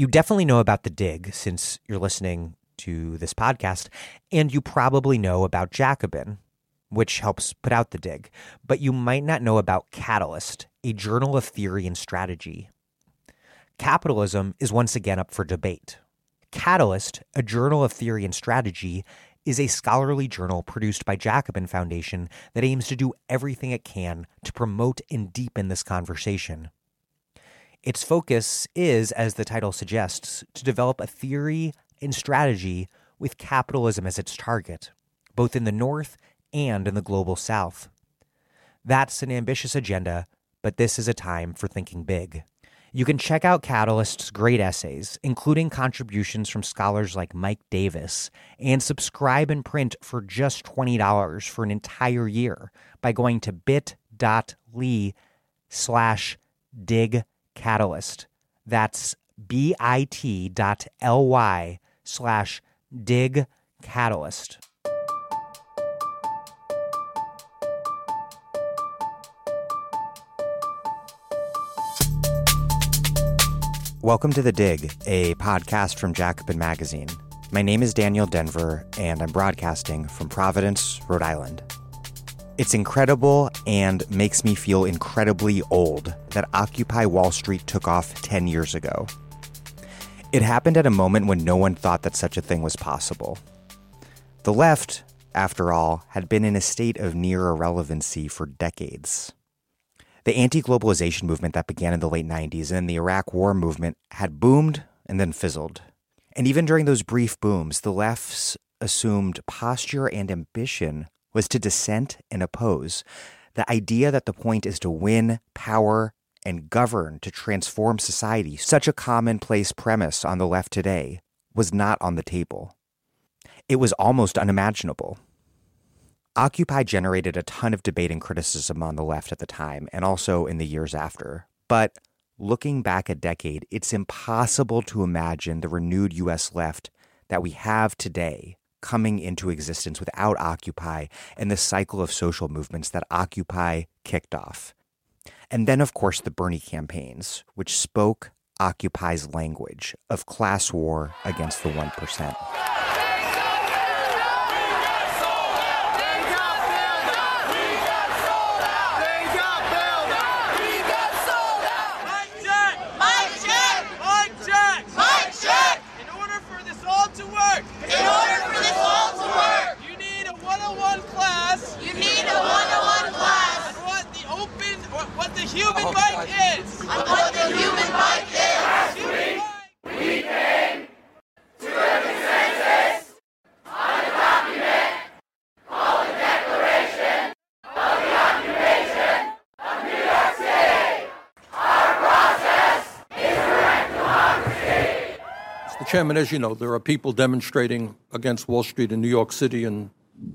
You definitely know about the dig since you're listening to this podcast, and you probably know about Jacobin, which helps put out the dig, but you might not know about Catalyst, a journal of theory and strategy. Capitalism is once again up for debate. Catalyst, a journal of theory and strategy, is a scholarly journal produced by Jacobin Foundation that aims to do everything it can to promote and deepen this conversation. Its focus is, as the title suggests, to develop a theory and strategy with capitalism as its target, both in the North and in the global South. That's an ambitious agenda, but this is a time for thinking big. You can check out Catalyst's great essays, including contributions from scholars like Mike Davis, and subscribe in print for just $20 for an entire year by going to bit.ly slash dig catalyst. That's bit.ly slash dig catalyst. Welcome to The Dig, a podcast from Jacobin Magazine. My name is Daniel Denvir, and I'm broadcasting from Providence, Rhode Island. It's incredible and makes me feel incredibly old that Occupy Wall Street took off 10 years ago. It happened at a moment when no one thought that such a thing was possible. The left, after all, had been in a state of near irrelevancy for decades. The anti globalization movement that began in the late 90s and the Iraq War movement had boomed and then fizzled. And even during those brief booms, the left's assumed posture and ambition was to dissent and oppose. The idea that the point is to win power and govern to transform society, such a commonplace premise on the left today, was not on the table. It was almost unimaginable. Occupy generated a ton of debate and criticism on the left at the time and also in the years after. But looking back a decade, it's impossible to imagine the renewed US left that we have today coming into existence without Occupy and the cycle of social movements that Occupy kicked off. And then, of course, the Bernie campaigns, which spoke Occupy's language of class war against the 1%. Human oh, bike is. what the human bike is. We came to a consensus on a document called the Declaration of the Occupation of New York City. Our process is direct democracy. Mr. Chairman, as you know, there are people demonstrating against Wall Street in New York City and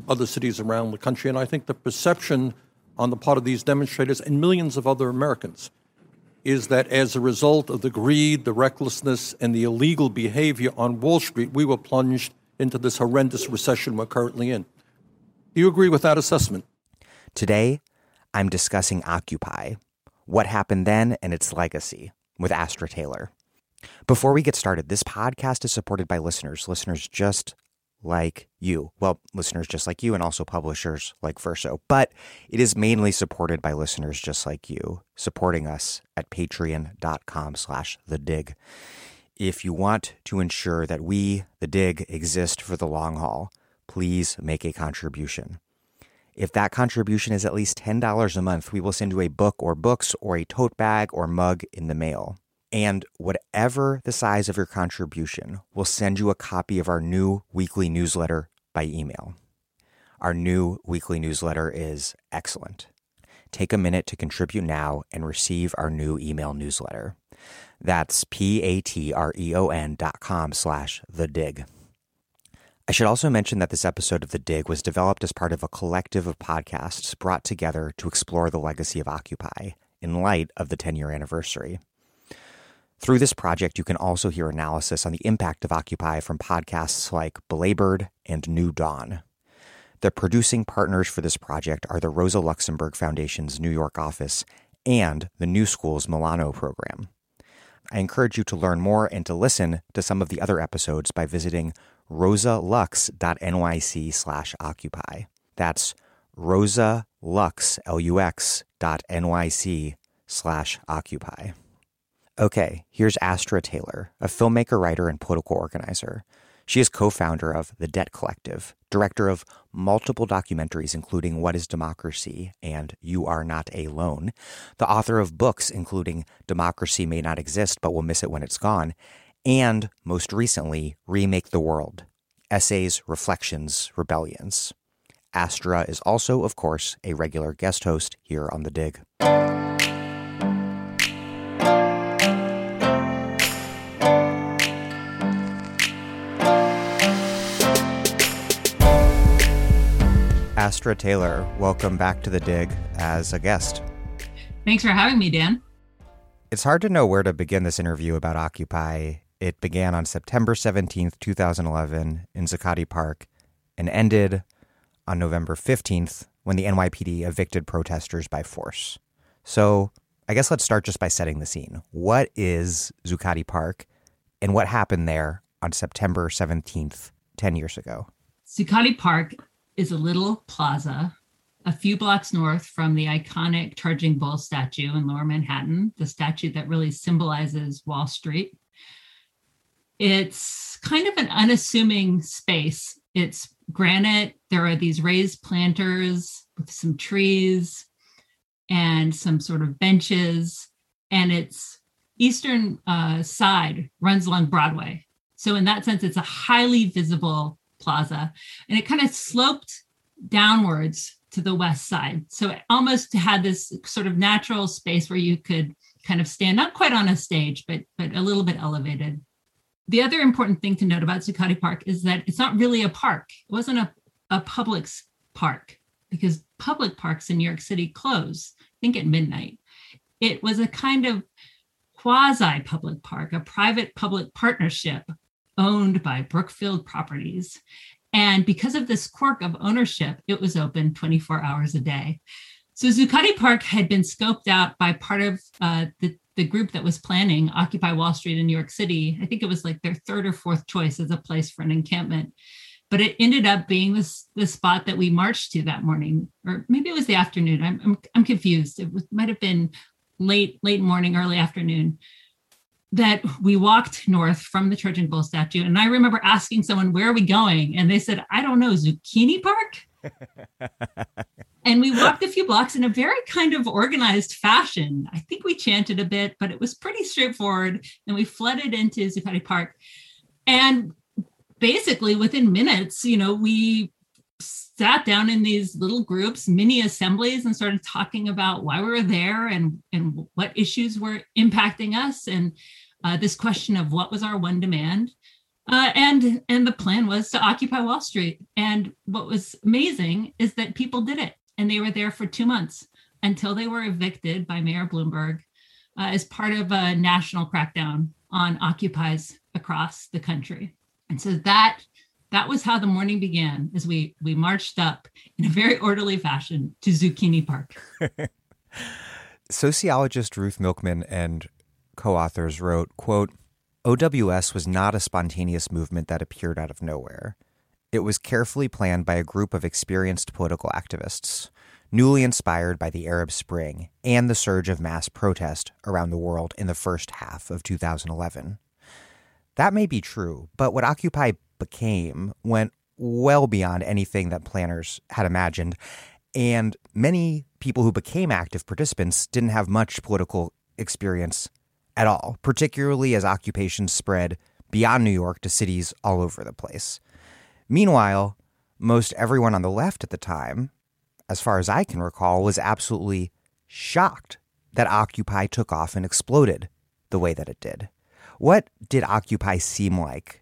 other cities around the country, and I think the perception on the part of these demonstrators and millions of other Americans is that as a result of the greed, the recklessness, and the illegal behavior on Wall Street, we were plunged into this horrendous recession we're currently in. Do you agree with that assessment? Today, I'm discussing Occupy, what happened then and its legacy, with Astra Taylor. Before we get started, this podcast is supported by listeners, listeners just like you. Well, listeners just like you and also publishers like Verso. But it is mainly supported by listeners just like you, supporting us at patreon.com slash the dig. If you want to ensure that we, the dig, exist for the long haul, please make a contribution. If that contribution is at least $10 a month, we will send you a book or books or a tote bag or mug in the mail. And whatever the size of your contribution, we'll send you a copy of our new weekly newsletter by email. Our new weekly newsletter is excellent. Take a minute to contribute now and receive our new email newsletter. That's p-a-t-r-e-o-n dot com slash the dig. I should also mention that this episode of The Dig was developed as part of a collective of podcasts brought together to explore the legacy of Occupy in light of the 10 year anniversary. Through this project, you can also hear analysis on the impact of Occupy from podcasts like Belabored and New Dawn. The producing partners for this project are the Rosa Luxemburg Foundation's New York office and the New School's Milano program. I encourage you to learn more and to listen to some of the other episodes by visiting rosalux.nyc slash occupy. That's rosalux, L-U-X dot NYC slash occupy. Okay, here's Astra Taylor, a filmmaker, writer, and political organizer. She is co founder of The Debt Collective, director of multiple documentaries, including What is Democracy and You Are Not Alone, the author of books including Democracy May Not Exist But We'll Miss It When It's Gone, and most recently, Remake the World Essays, Reflections, Rebellions. Astra is also, of course, a regular guest host here on The Dig. Astra Taylor, welcome back to The Dig as a guest. Thanks for having me, Dan. It's hard to know where to begin this interview about Occupy. It began on September 17th, 2011, in Zuccotti Park and ended on November 15th when the NYPD evicted protesters by force. So, I guess let's start just by setting the scene. What is Zuccotti Park and what happened there on September 17th, 10 years ago? Zuccotti Park is a little plaza a few blocks north from the iconic Charging Bull statue in lower Manhattan, the statue that really symbolizes Wall Street. It's kind of an unassuming space. It's granite. There are these raised planters with some trees and some sort of benches. And its eastern uh, side runs along Broadway. So, in that sense, it's a highly visible plaza. And it kind of sloped downwards to the west side. So it almost had this sort of natural space where you could kind of stand, not quite on a stage, but but a little bit elevated. The other important thing to note about Zuccotti Park is that it's not really a park. It wasn't a, a public park because public parks in New York City close, I think at midnight. It was a kind of quasi public park, a private public partnership owned by Brookfield Properties. And because of this quirk of ownership, it was open 24 hours a day. So Zuccotti Park had been scoped out by part of uh, the, the group that was planning Occupy Wall Street in New York City. I think it was like their third or fourth choice as a place for an encampment. But it ended up being this the spot that we marched to that morning, or maybe it was the afternoon. I'm I'm, I'm confused. It was, might have been late late morning, early afternoon that we walked north from the Charging Bull statue. And I remember asking someone, Where are we going? And they said, I don't know, Zucchini Park? and we walked a few blocks in a very kind of organized fashion. I think we chanted a bit, but it was pretty straightforward. And we flooded into Zuccotti Park. And basically, within minutes, you know, we sat down in these little groups, mini assemblies, and started talking about why we were there and, and what issues were impacting us. And uh, this question of what was our one demand. Uh, and and the plan was to occupy Wall Street. And what was amazing is that people did it, and they were there for two months until they were evicted by Mayor Bloomberg uh, as part of a national crackdown on occupies across the country. And so that that was how the morning began as we we marched up in a very orderly fashion to Zucchini Park. Sociologist Ruth Milkman and co-authors wrote, quote, OWS was not a spontaneous movement that appeared out of nowhere. It was carefully planned by a group of experienced political activists, newly inspired by the Arab Spring and the surge of mass protest around the world in the first half of 2011. That may be true, but what Occupy became went well beyond anything that planners had imagined, and many people who became active participants didn't have much political experience at all, particularly as occupations spread beyond New York to cities all over the place. Meanwhile, most everyone on the left at the time, as far as I can recall, was absolutely shocked that Occupy took off and exploded the way that it did. What did Occupy seem like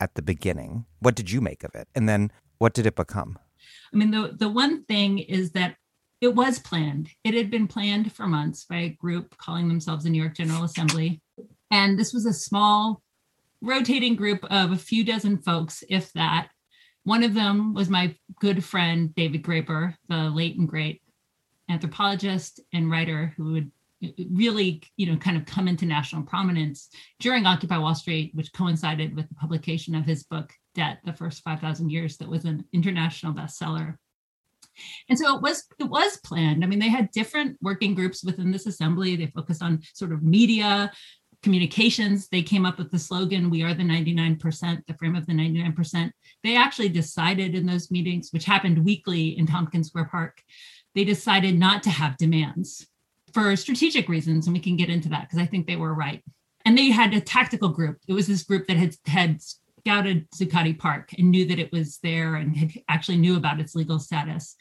at the beginning? What did you make of it? And then what did it become? I mean, the, the one thing is that it was planned. It had been planned for months by a group calling themselves the New York General Assembly. And this was a small, rotating group of a few dozen folks, if that. One of them was my good friend, David Graeber, the late and great anthropologist and writer who would really, you know, kind of come into national prominence during Occupy Wall Street, which coincided with the publication of his book Debt: The First 5,000 Years, that was an international bestseller. And so it was it was planned. I mean, they had different working groups within this assembly. They focused on sort of media, communications. They came up with the slogan, We are the 99%, the frame of the 99%. They actually decided in those meetings, which happened weekly in Tompkins Square Park, they decided not to have demands for strategic reasons. And we can get into that because I think they were right. And they had a tactical group. It was this group that had had scouted Zuccotti Park and knew that it was there and had actually knew about its legal status.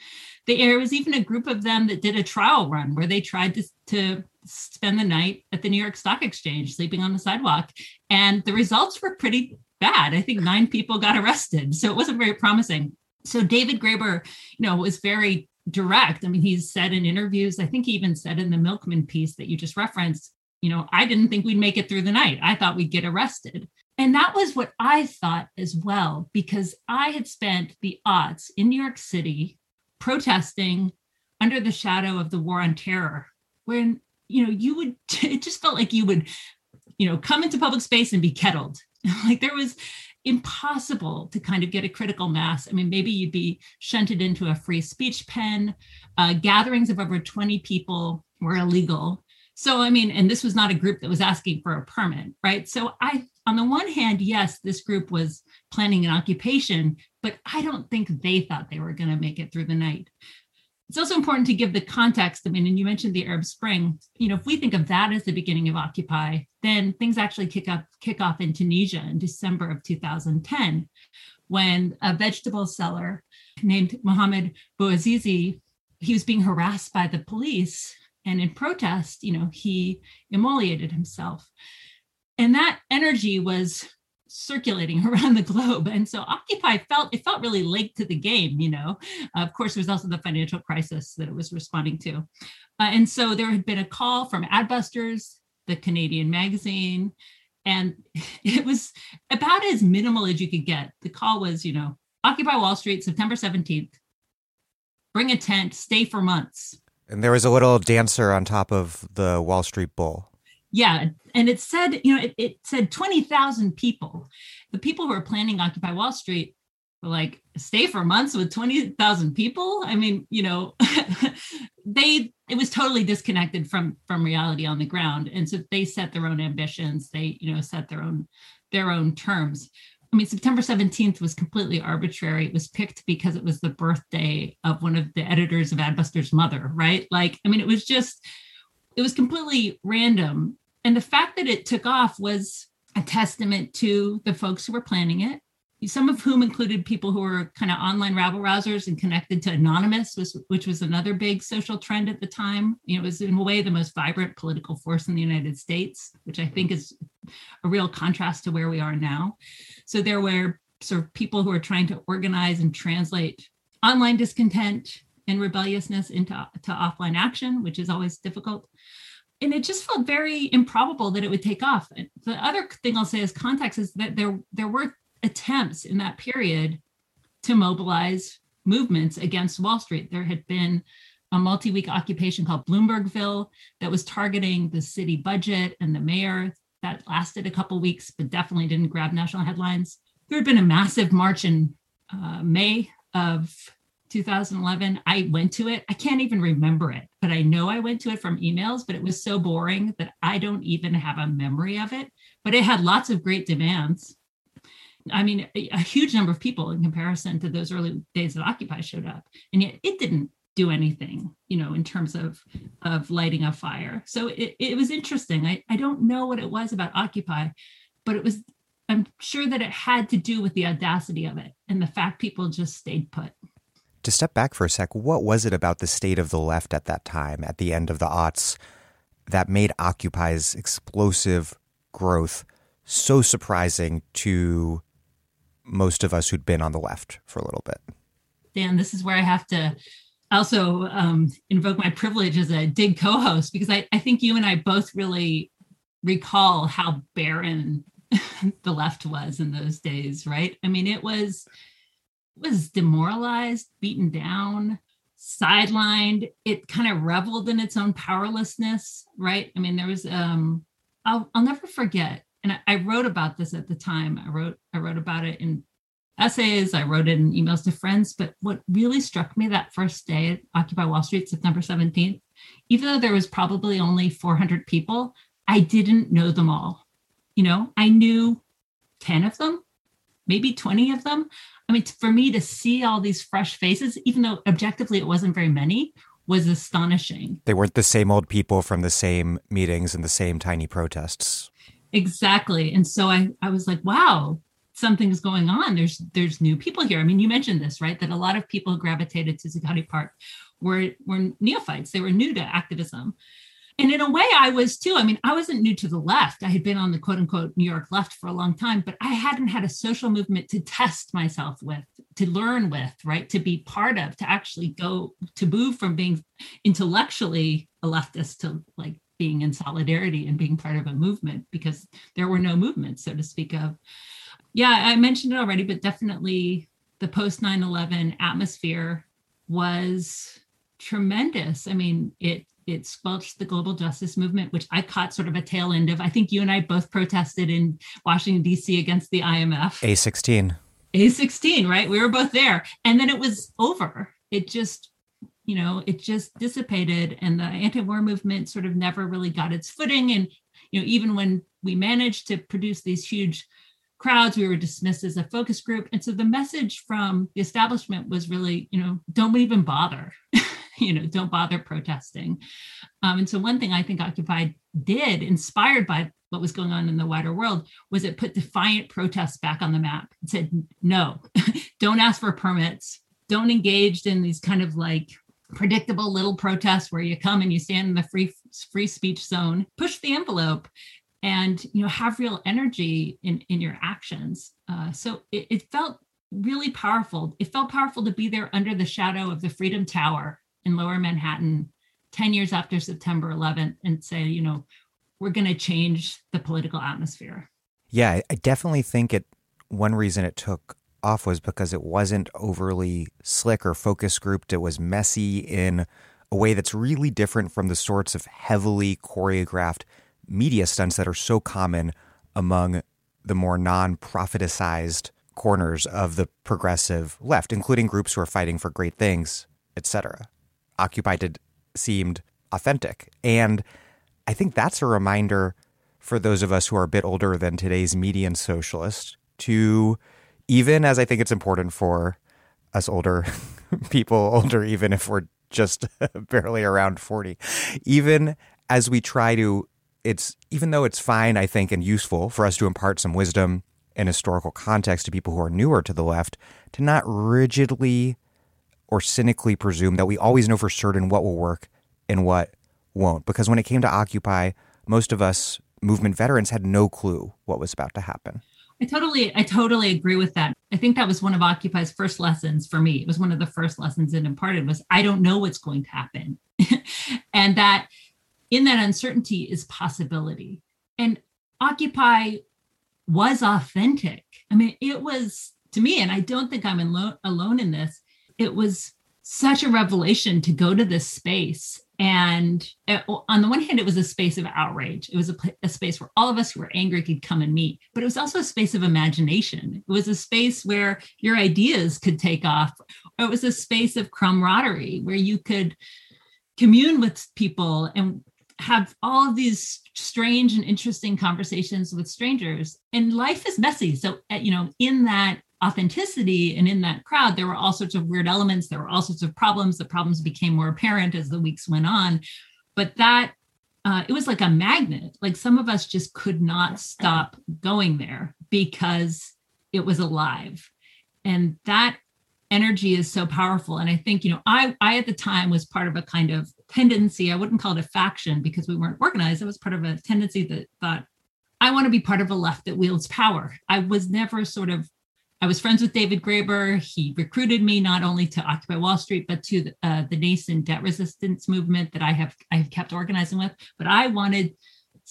There was even a group of them that did a trial run where they tried to, to spend the night at the New York Stock Exchange, sleeping on the sidewalk. And the results were pretty bad. I think nine people got arrested. So it wasn't very promising. So David Graeber, you know, was very direct. I mean, he's said in interviews, I think he even said in the Milkman piece that you just referenced, you know, I didn't think we'd make it through the night. I thought we'd get arrested. And that was what I thought as well, because I had spent the aughts in New York City protesting under the shadow of the war on terror, when, you know, you would, it just felt like you would, you know, come into public space and be kettled. like there was, impossible to kind of get a critical mass. I mean, maybe you'd be shunted into a free speech pen. Uh, gatherings of over 20 people were illegal. So, I mean, and this was not a group that was asking for a permit, right? So, I, on the one hand, yes, this group was planning an occupation, but I don't think they thought they were going to make it through the night. It's also important to give the context. I mean, and you mentioned the Arab Spring. You know, if we think of that as the beginning of Occupy, then things actually kick up kick off in Tunisia in December of 2010, when a vegetable seller named Mohamed Bouazizi, he was being harassed by the police and in protest, you know, he immolated himself. And that energy was circulating around the globe. And so Occupy felt it felt really late to the game, you know. Uh, of course, there was also the financial crisis that it was responding to. Uh, and so there had been a call from Adbusters, the Canadian magazine, and it was about as minimal as you could get. The call was, you know, Occupy Wall Street, September 17th. Bring a tent, stay for months. And there was a little dancer on top of the Wall Street Bull. Yeah. And it said, you know, it, it said 20,000 people. The people who were planning Occupy Wall Street were like, stay for months with 20,000 people. I mean, you know, they, it was totally disconnected from, from reality on the ground. And so they set their own ambitions. They, you know, set their own, their own terms. I mean, September 17th was completely arbitrary. It was picked because it was the birthday of one of the editors of Adbuster's mother, right? Like, I mean, it was just, it was completely random. And the fact that it took off was a testament to the folks who were planning it, some of whom included people who were kind of online rabble rousers and connected to Anonymous, which was another big social trend at the time. It was in a way the most vibrant political force in the United States, which I think is a real contrast to where we are now. So there were sort of people who were trying to organize and translate online discontent and rebelliousness into to offline action, which is always difficult. And it just felt very improbable that it would take off. The other thing I'll say as context is that there there were attempts in that period to mobilize movements against Wall Street. There had been a multi week occupation called Bloombergville that was targeting the city budget and the mayor. That lasted a couple weeks, but definitely didn't grab national headlines. There had been a massive march in uh, May of 2011. I went to it. I can't even remember it, but I know I went to it from emails, but it was so boring that I don't even have a memory of it. But it had lots of great demands. I mean, a, a, huge number of people in comparison to those early days that Occupy showed up, and yet it didn't do anything, you know, in terms of of lighting a fire. So it, it was interesting. I, I don't know what it was about Occupy, but it was I'm sure that it had to do with the audacity of it and the fact people just stayed put. To step back for a sec, what was it about the state of the left at that time, at the end of the aughts, that made Occupy's explosive growth so surprising to most of us who'd been on the left for a little bit. Dan, this is where I have to also um, invoke my privilege as a dig co-host because I, I think you and I both really recall how barren the left was in those days, right? I mean, it was was demoralized, beaten down. sidelined. It kind of reveled in its own powerlessness, right? I mean, there was um I'll I'll never forget, and I, I wrote about this at the time. I wrote I wrote about it in essays, I wrote it in emails to friends. But what really struck me that first day at Occupy Wall Street, September 17th, even though there was probably only 400 people, I didn't know them all. You know, I knew 10 of them, maybe 20 of them. I mean, for me to see all these fresh faces, even though objectively it wasn't very many, was astonishing. They weren't the same old people from the same meetings and the same tiny protests. Exactly. And so I, I was like, wow, something's going on. There's there's new people here. I mean, you mentioned this, right? That a lot of people who gravitated to Zuccotti Park were were neophytes. They were new to activism. And in a way, I was too. I mean, I wasn't new to the left. I had been on the quote unquote New York left for a long time, but I hadn't had a social movement to test myself with, to learn with, right? To be part of, to actually go to move from being intellectually a leftist to like being in solidarity and being part of a movement because there were no movements, so to speak of. Yeah, I mentioned it already, but definitely the post 9 11 atmosphere was tremendous. I mean, it it squelched the global justice movement, which I caught sort of a tail end of. I think you and I both protested in Washington, D.C. against the IMF. A16. A16, right? We were both there. And then it was over. It just, you know, it just dissipated and the anti-war movement sort of never really got its footing. And, you know, even when we managed to produce these huge crowds, we were dismissed as a focus group. And so the message from the establishment was really, you know, don't even bother. you know, don't bother protesting. Um, and so one thing I think Occupy did, inspired by what was going on in the wider world, was it put defiant protests back on the map. It said, no, don't ask for permits, don't engage in these kind of like predictable little protests where you come and you stand in the free free speech zone. Push the envelope and you know have real energy in in your actions uh, so it, it, felt really powerful it felt powerful to be there under the shadow of the freedom tower in lower manhattan 10 years after september 11th and say you know we're going to change the political atmosphere yeah i definitely think it one reason it took off was because it wasn't overly slick or focus grouped it was messy in a way that's really different from the sorts of heavily choreographed media stunts that are so common among the more non profiticized corners of the progressive left, including groups who are fighting for great things, etc. Occupy did, seemed authentic. And I think that's a reminder for those of us who are a bit older than today's median socialist to, even as I think it's important for us older people, older even if we're just barely around 40, even as we try to it's even though it's fine, I think, and useful for us to impart some wisdom and historical context to people who are newer to the left, to not rigidly or cynically presume that we always know for certain what will work and what won't. Because when it came to Occupy, most of us movement veterans had no clue what was about to happen. I totally, I totally agree with that. I think that was one of Occupy's first lessons for me. It was one of the first lessons it imparted was I don't know what's going to happen. and that in that uncertainty is possibility. And Occupy was authentic. I mean, it was to me, and I don't think I'm lo- alone in this, it was such a revelation to go to this space. And uh, on the one hand, it was a space of outrage. It was a, a, space where all of us who were angry could come and meet, but it was also a space of imagination. It was a space where your ideas could take off. It was a space of camaraderie where you could commune with people and have all of these strange and interesting conversations with strangers and life is messy so uh, you know in that authenticity and in that crowd there were all sorts of weird elements there were all sorts of problems the problems became more apparent as the weeks went on. But that uh, it was like a magnet like some of us just could not stop going there because it was alive. And that energy is so powerful. And i think you know i i at the time was part of a kind of tendency i wouldn't call it a faction because we weren't organized it was part of a tendency that thought i want to be part of a left that wields power. I was never sort of i was friends with david graeber he recruited me not only to occupy wall street but to the, uh, the nascent debt resistance movement that i have i have kept organizing with but i wanted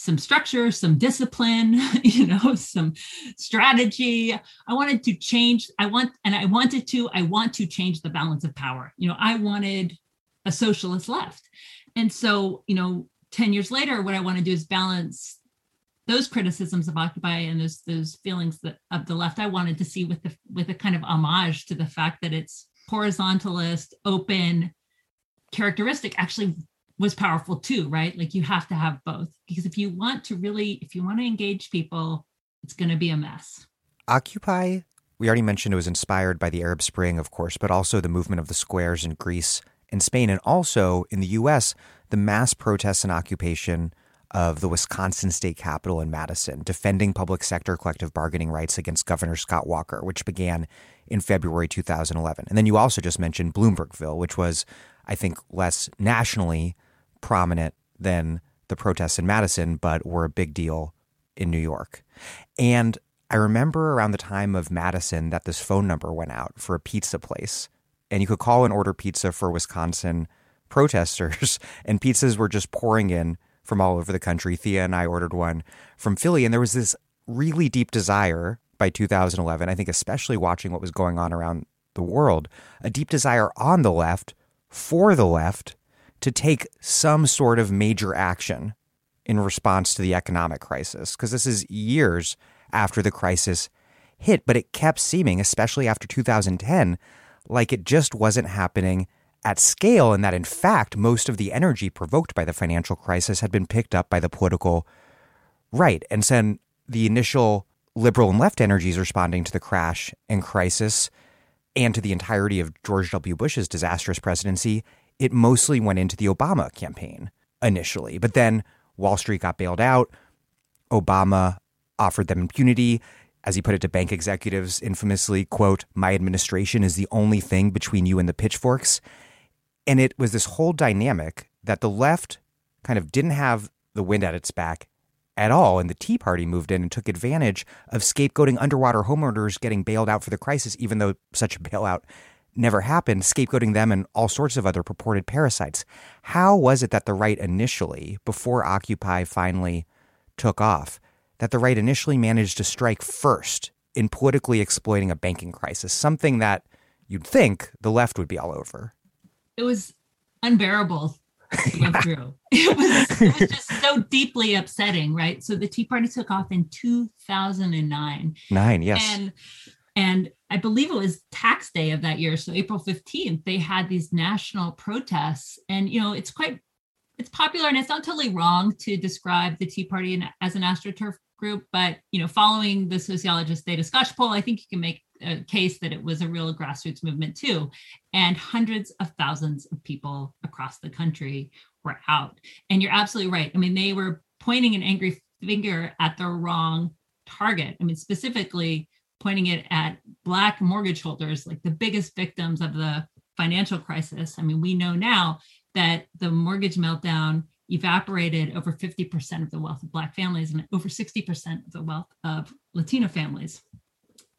some structure, some discipline, you know, some strategy. I wanted to change. I want, and I wanted to, I want to change the balance of power. You know, I wanted a socialist left. And so, you know, 10 years later, what I want to do is balance those criticisms of Occupy and those those feelings that of the left I wanted to see with the with a kind of homage to the fact that it's horizontalist, open characteristic actually was powerful too, right? Like you have to have both because if you want to really if you want to engage people, it's going to be a mess. Occupy, we already mentioned it was inspired by the Arab Spring, of course, but also the movement of the squares in Greece and Spain and also in the US, the mass protests and occupation of the Wisconsin state capitol in Madison, defending public sector collective bargaining rights against Governor Scott Walker, which began in February 2011. And then you also just mentioned Bloombergville, which was, I think, less nationally prominent than the protests in Madison, but were a big deal in New York. And I remember around the time of Madison that this phone number went out for a pizza place, and you could call and order pizza for Wisconsin protesters, and pizzas were just pouring in from all over the country. Thea and I ordered one from Philly, and there was this really deep desire by 2011, I think, especially watching what was going on around the world, a deep desire on the left for the left to take some sort of major action in response to the economic crisis. Because this is years after the crisis hit, but it kept seeming, especially after 2010, like it just wasn't happening at scale, and that in fact, most of the energy provoked by the financial crisis had been picked up by the political right. And then the initial liberal and left energies responding to the crash and crisis and to the entirety of George W. Bush's disastrous presidency, it mostly went into the Obama campaign initially. But then Wall Street got bailed out. Obama offered them impunity. As he put it to bank executives infamously, quote, my administration is the only thing between you and the pitchforks. And it was this whole dynamic that the left kind of didn't have the wind at its back at all. And the Tea Party moved in and took advantage of scapegoating underwater homeowners getting bailed out for the crisis, even though such a bailout never happened, scapegoating them and all sorts of other purported parasites. How was it that the right initially, before Occupy finally took off, that the right initially managed to strike first in politically exploiting a banking crisis, something that you'd think the left would be all over? It was unbearable to go through. It was, it was just so deeply upsetting, right? So the Tea Party took off in 2009. Nine, yes. And and I believe it was tax day of that year. So April 15th, they had these national protests. And you know, it's quite it's popular and it's not totally wrong to describe the Tea Party as an astroturf group, but you know, following the sociologist Theda Skocpol, I think you can make a case that it was a real grassroots movement too. And hundreds of thousands of people across the country were out. And you're absolutely right. I mean, they were pointing an angry finger at the wrong target. I mean, specifically pointing it at Black mortgage holders, like the biggest victims of the financial crisis. I mean, we know now that the mortgage meltdown evaporated over 50% of the wealth of Black families and over 60% of the wealth of Latino families.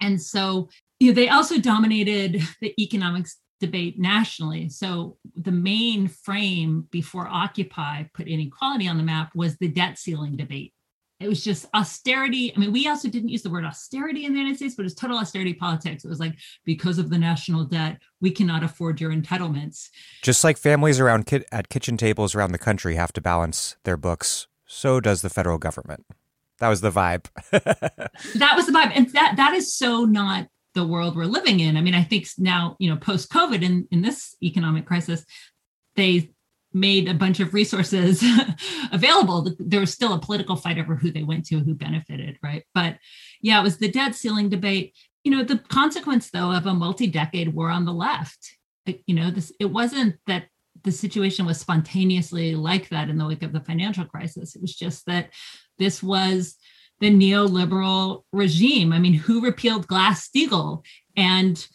And so you know, they also dominated the economics debate nationally. So the main frame before Occupy put inequality on the map was the debt ceiling debate. It was just austerity. I mean, we also didn't use the word austerity in the United States, but it's total austerity politics. It was like, because of the national debt, we cannot afford your entitlements. Just like families around ki- at kitchen tables around the country have to balance their books, so does the federal government. That was the vibe. that was the vibe. And that that is so not the world we're living in. I mean, I think now, you know, post COVID in, in this economic crisis, they made a bunch of resources available. There was still a political fight over who they went to, who benefited, right? But yeah, it was the debt ceiling debate. You know, the consequence though of a multi-decade war on the left. You know, this it wasn't that the situation was spontaneously like that in the wake of the financial crisis. It was just that this was the neoliberal regime. I mean, who repealed Glass Steagall and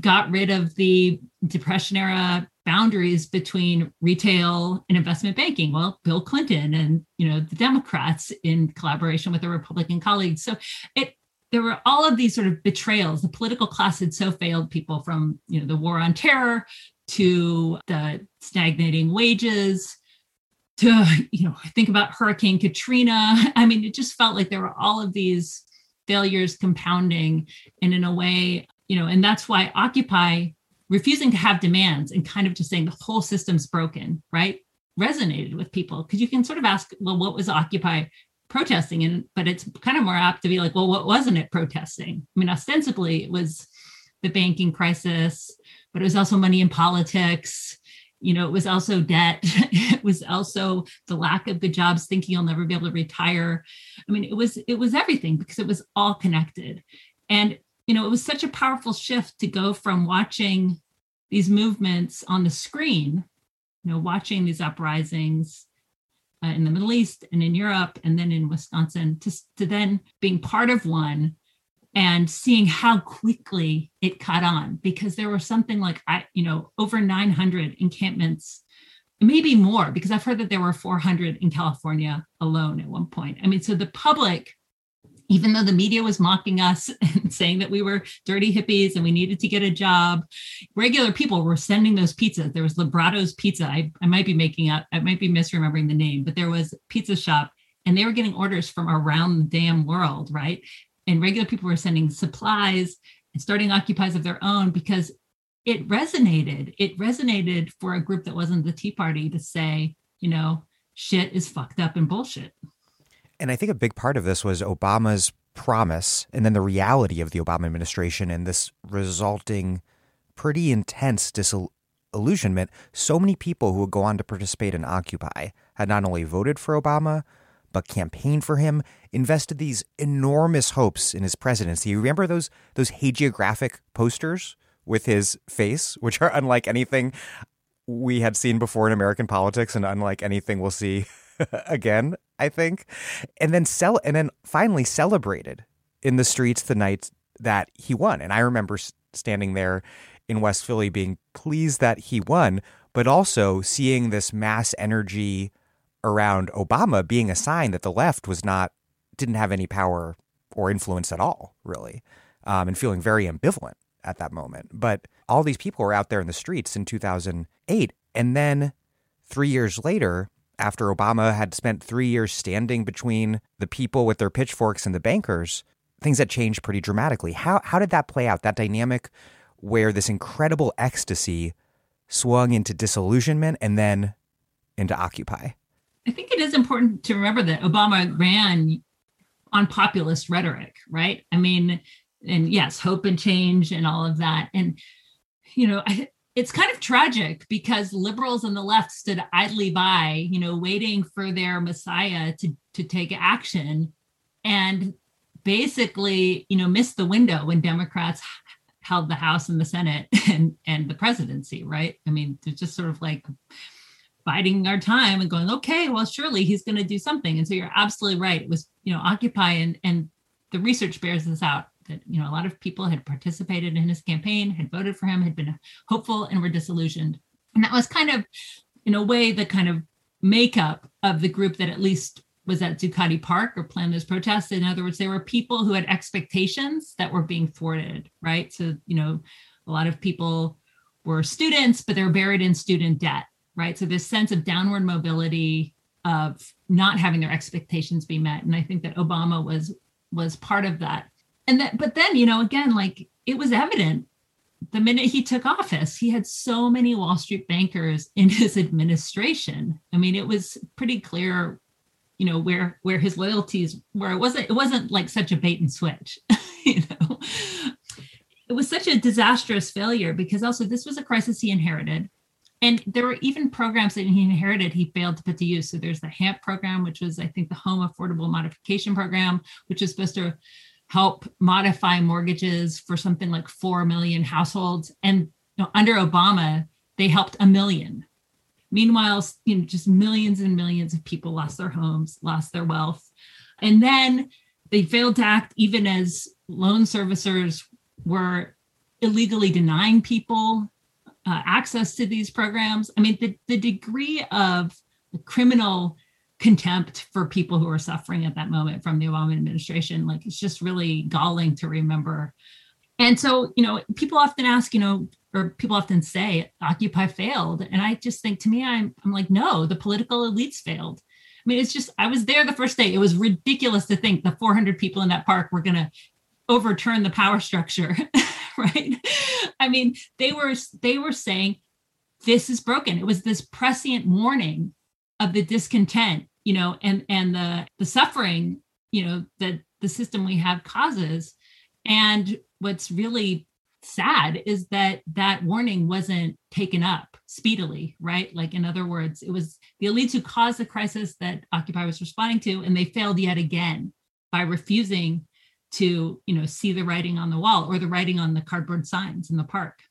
got rid of the Depression era boundaries between retail and investment banking? Well, Bill Clinton and you know the Democrats in collaboration with their Republican colleagues. So it there were all of these sort of betrayals. The political class had so failed people from you know the war on terror to the stagnating wages to you know think about hurricane katrina. I mean it just felt like there were all of these failures compounding and in a way you know and that's why occupy refusing to have demands and kind of just saying the whole system's broken right resonated with people. Because you can sort of ask well what was occupy protesting and but it's kind of more apt to be like well what wasn't it protesting? I mean ostensibly it was the banking crisis but it was also money in politics you know it was also debt. It was also the lack of good jobs thinking you'll never be able to retire. I mean it was it was everything because it was all connected. And you know it was such a powerful shift to go from watching these movements on the screen you know watching these uprisings uh, in the middle east and in europe and then in wisconsin to, to then being part of one and seeing how quickly it caught on because there were something like i you know over 900 encampments maybe more because i've heard that there were 400 in california alone at one point i mean so the public even though the media was mocking us and saying that we were dirty hippies and we needed to get a job, regular people were sending those pizzas. There was Librato's Pizza. I, I might be making up, I might be misremembering the name, but there was pizza shop and they were getting orders from around the damn world, right? And regular people were sending supplies and starting occupies of their own because it resonated. It resonated for a group that wasn't the Tea Party to say, you know, shit is fucked up and bullshit. And I think a big part of this was Obama's promise and then the reality of the Obama administration and this resulting pretty intense disillusionment. So many people who would go on to participate in Occupy had not only voted for Obama, but campaigned for him, invested these enormous hopes in his presidency. You remember those those hagiographic posters with his face, which are unlike anything we had seen before in American politics and unlike anything we'll see again, I think. And then sell and then finally celebrated in the streets the night that he won. And I remember standing there in West Philly being pleased that he won, but also seeing this mass energy around Obama being a sign that the left was not didn't have any power or influence at all, really, um, and feeling very ambivalent at that moment. But all these people were out there in the streets in 2008, and then three years later, after Obama had spent three years standing between the people with their pitchforks and the bankers, things had changed pretty dramatically. How how did that play out? That dynamic where this incredible ecstasy swung into disillusionment and then into Occupy. I think it is important to remember that Obama ran on populist rhetoric, right? I mean, and yes, hope and change and all of that. And, you know, I, it's kind of tragic because liberals on the left stood idly by, you know, waiting for their messiah to, to take action and basically, you know, missed the window when Democrats held the House and the Senate and, and the presidency, right? I mean, they're just sort of like, biding our time and going, okay, well, surely he's going to do something. And so you're absolutely right. It was, you know, Occupy and and the research bears this out that you know a lot of people had participated in his campaign, had voted for him, had been hopeful, and were disillusioned. And that was kind of, in a way, the kind of makeup of the group that at least was at Zuccotti Park or planned those protests. In other words, there were people who had expectations that were being thwarted, right? So, you know, a lot of people were students, but they're buried in student debt right? So this sense of downward mobility of not having their expectations be met. And I think that Obama was was part of that. And that, but then, you know, again, like it was evident the minute he took office, he had so many Wall Street bankers in his administration. I mean, it was pretty clear, you know, where where his loyalties were. It wasn't it wasn't like such a bait and switch, you know. It was such a disastrous failure because also this was a crisis he inherited and there were even programs that he inherited he failed to put to use. So there's the hamp program which was i think the home affordable modification program which is supposed to help modify mortgages for something like 4 million households. And you know, under obama they helped a million. Meanwhile you know just millions and millions of people lost their homes lost their wealth. And then they failed to act even as loan servicers were illegally denying people uh, access to these programs. I mean, the, the degree of criminal contempt for people who are suffering at that moment from the Obama administration, like it's just really galling to remember. And so, you know, people often ask, you know, or people often say Occupy failed. And I just think to me, I'm, I'm like, no, the political elites failed. I mean, it's just, I was there the first day. It was ridiculous to think the 400 people in that park were going to overturn the power structure, right? I mean, they were, they were saying, this is broken. It was this prescient warning of the discontent, you know, and, and the, the suffering, you know, that the system we have causes. And what's really sad is that that warning wasn't taken up speedily, right? Like, in other words, it was the elites who caused the crisis that Occupy was responding to, and they failed yet again by refusing to, you know, see the writing on the wall or the writing on the cardboard signs in the park.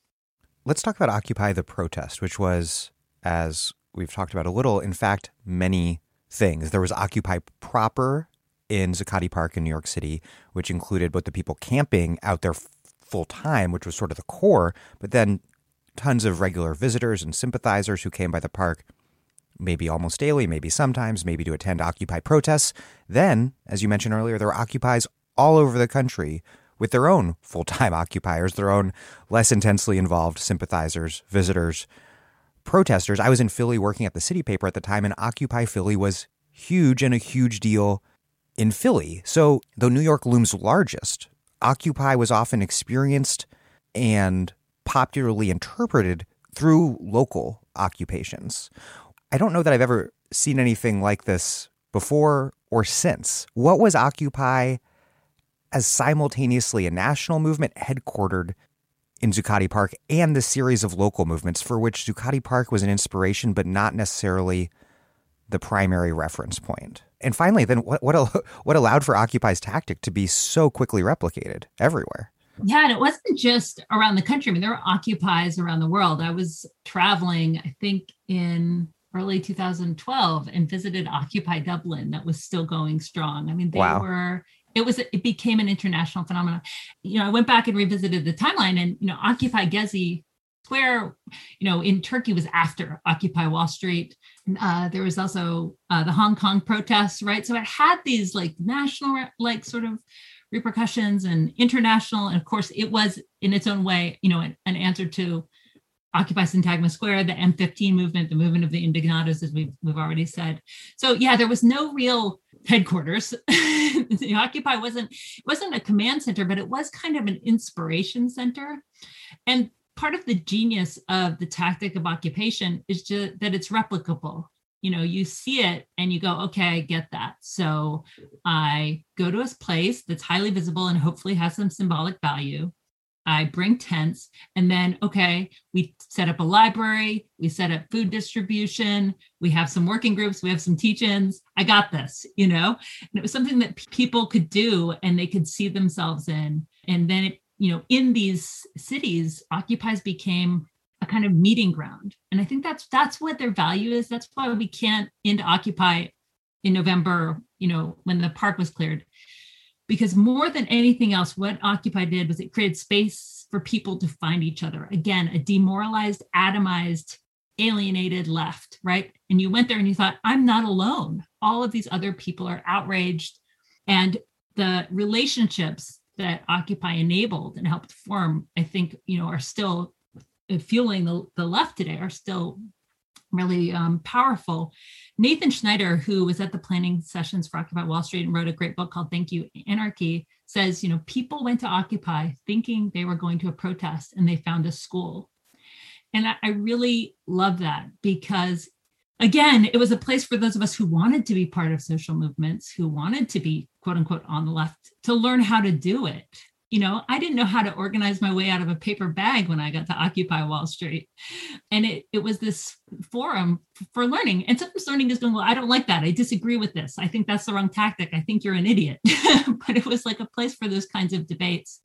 Let's talk about Occupy the protest, which was, as we've talked about a little, in fact, many things. There was Occupy proper in Zuccotti Park in New York City, which included both the people camping out there full time, which was sort of the core, but then tons of regular visitors and sympathizers who came by the park, maybe almost daily, maybe sometimes, maybe to attend Occupy protests. Then, as you mentioned earlier, there were Occupies all over the country with their own full time occupiers, their own less intensely involved sympathizers, visitors, protesters. I was in Philly working at the city paper at the time, and Occupy Philly was huge and a huge deal in Philly. So, though New York looms largest, Occupy was often experienced and popularly interpreted through local occupations. I don't know that I've ever seen anything like this before or since. What was Occupy as simultaneously a national movement headquartered in Zuccotti Park and the series of local movements for which Zuccotti Park was an inspiration, but not necessarily the primary reference point? And finally, then what what, what allowed for Occupy's tactic to be so quickly replicated everywhere? Yeah, and it wasn't just around the country. I mean, there were occupies around the world. I was traveling, I think, in early 2012 and visited Occupy Dublin that was still going strong. I mean, they wow. were it was it became an international phenomenon. You know, I went back and revisited the timeline and you know, Occupy Gezi Square, you know, in Turkey was after Occupy Wall Street. Uh, there was also uh, the Hong Kong protests, right? So it had these like national, like sort of repercussions and international. And of course, it was in its own way, you know, an, an answer to Occupy Syntagma Square, the M15 movement, the movement of the Indignados, as we've, we've already said. So yeah, there was no real headquarters. the Occupy wasn't wasn't a command center, but it was kind of an inspiration center. And part of the genius of the tactic of occupation is just that it's replicable you know you see it and you go okay i get that so i go to a place that's highly visible and hopefully has some symbolic value i bring tents and then okay we set up a library we set up food distribution we have some working groups we have some teach-ins i got this you know and it was something that people could do and they could see themselves in and then it you know, in these cities, occupies became a kind of meeting ground. And I think that's that's what their value is. That's why we can't end occupy in November, you know, when the park was cleared. Because more than anything else, what Occupy did was it created space for people to find each other. Again, a demoralized, atomized, alienated left, right? And you went there and you thought, I'm not alone. All of these other people are outraged. And the relationships that Occupy enabled and helped form, I think, you know, are still fueling the, the left today, are still really um, powerful. Nathan Schneider, who was at the planning sessions for Occupy Wall Street and wrote a great book called Thank You Anarchy, says, you know, people went to Occupy thinking they were going to a protest and they found a school. And I, I really love that because again, it was a place for those of us who wanted to be part of social movements, who wanted to be quote unquote on the left, to learn how to do it. You know, I didn't know how to organize my way out of a paper bag when I got to Occupy Wall Street. And it, it was this forum for learning. And sometimes learning is going, well, I don't like that. I disagree with this. I think that's the wrong tactic. I think you're an idiot. but it was like a place for those kinds of debates.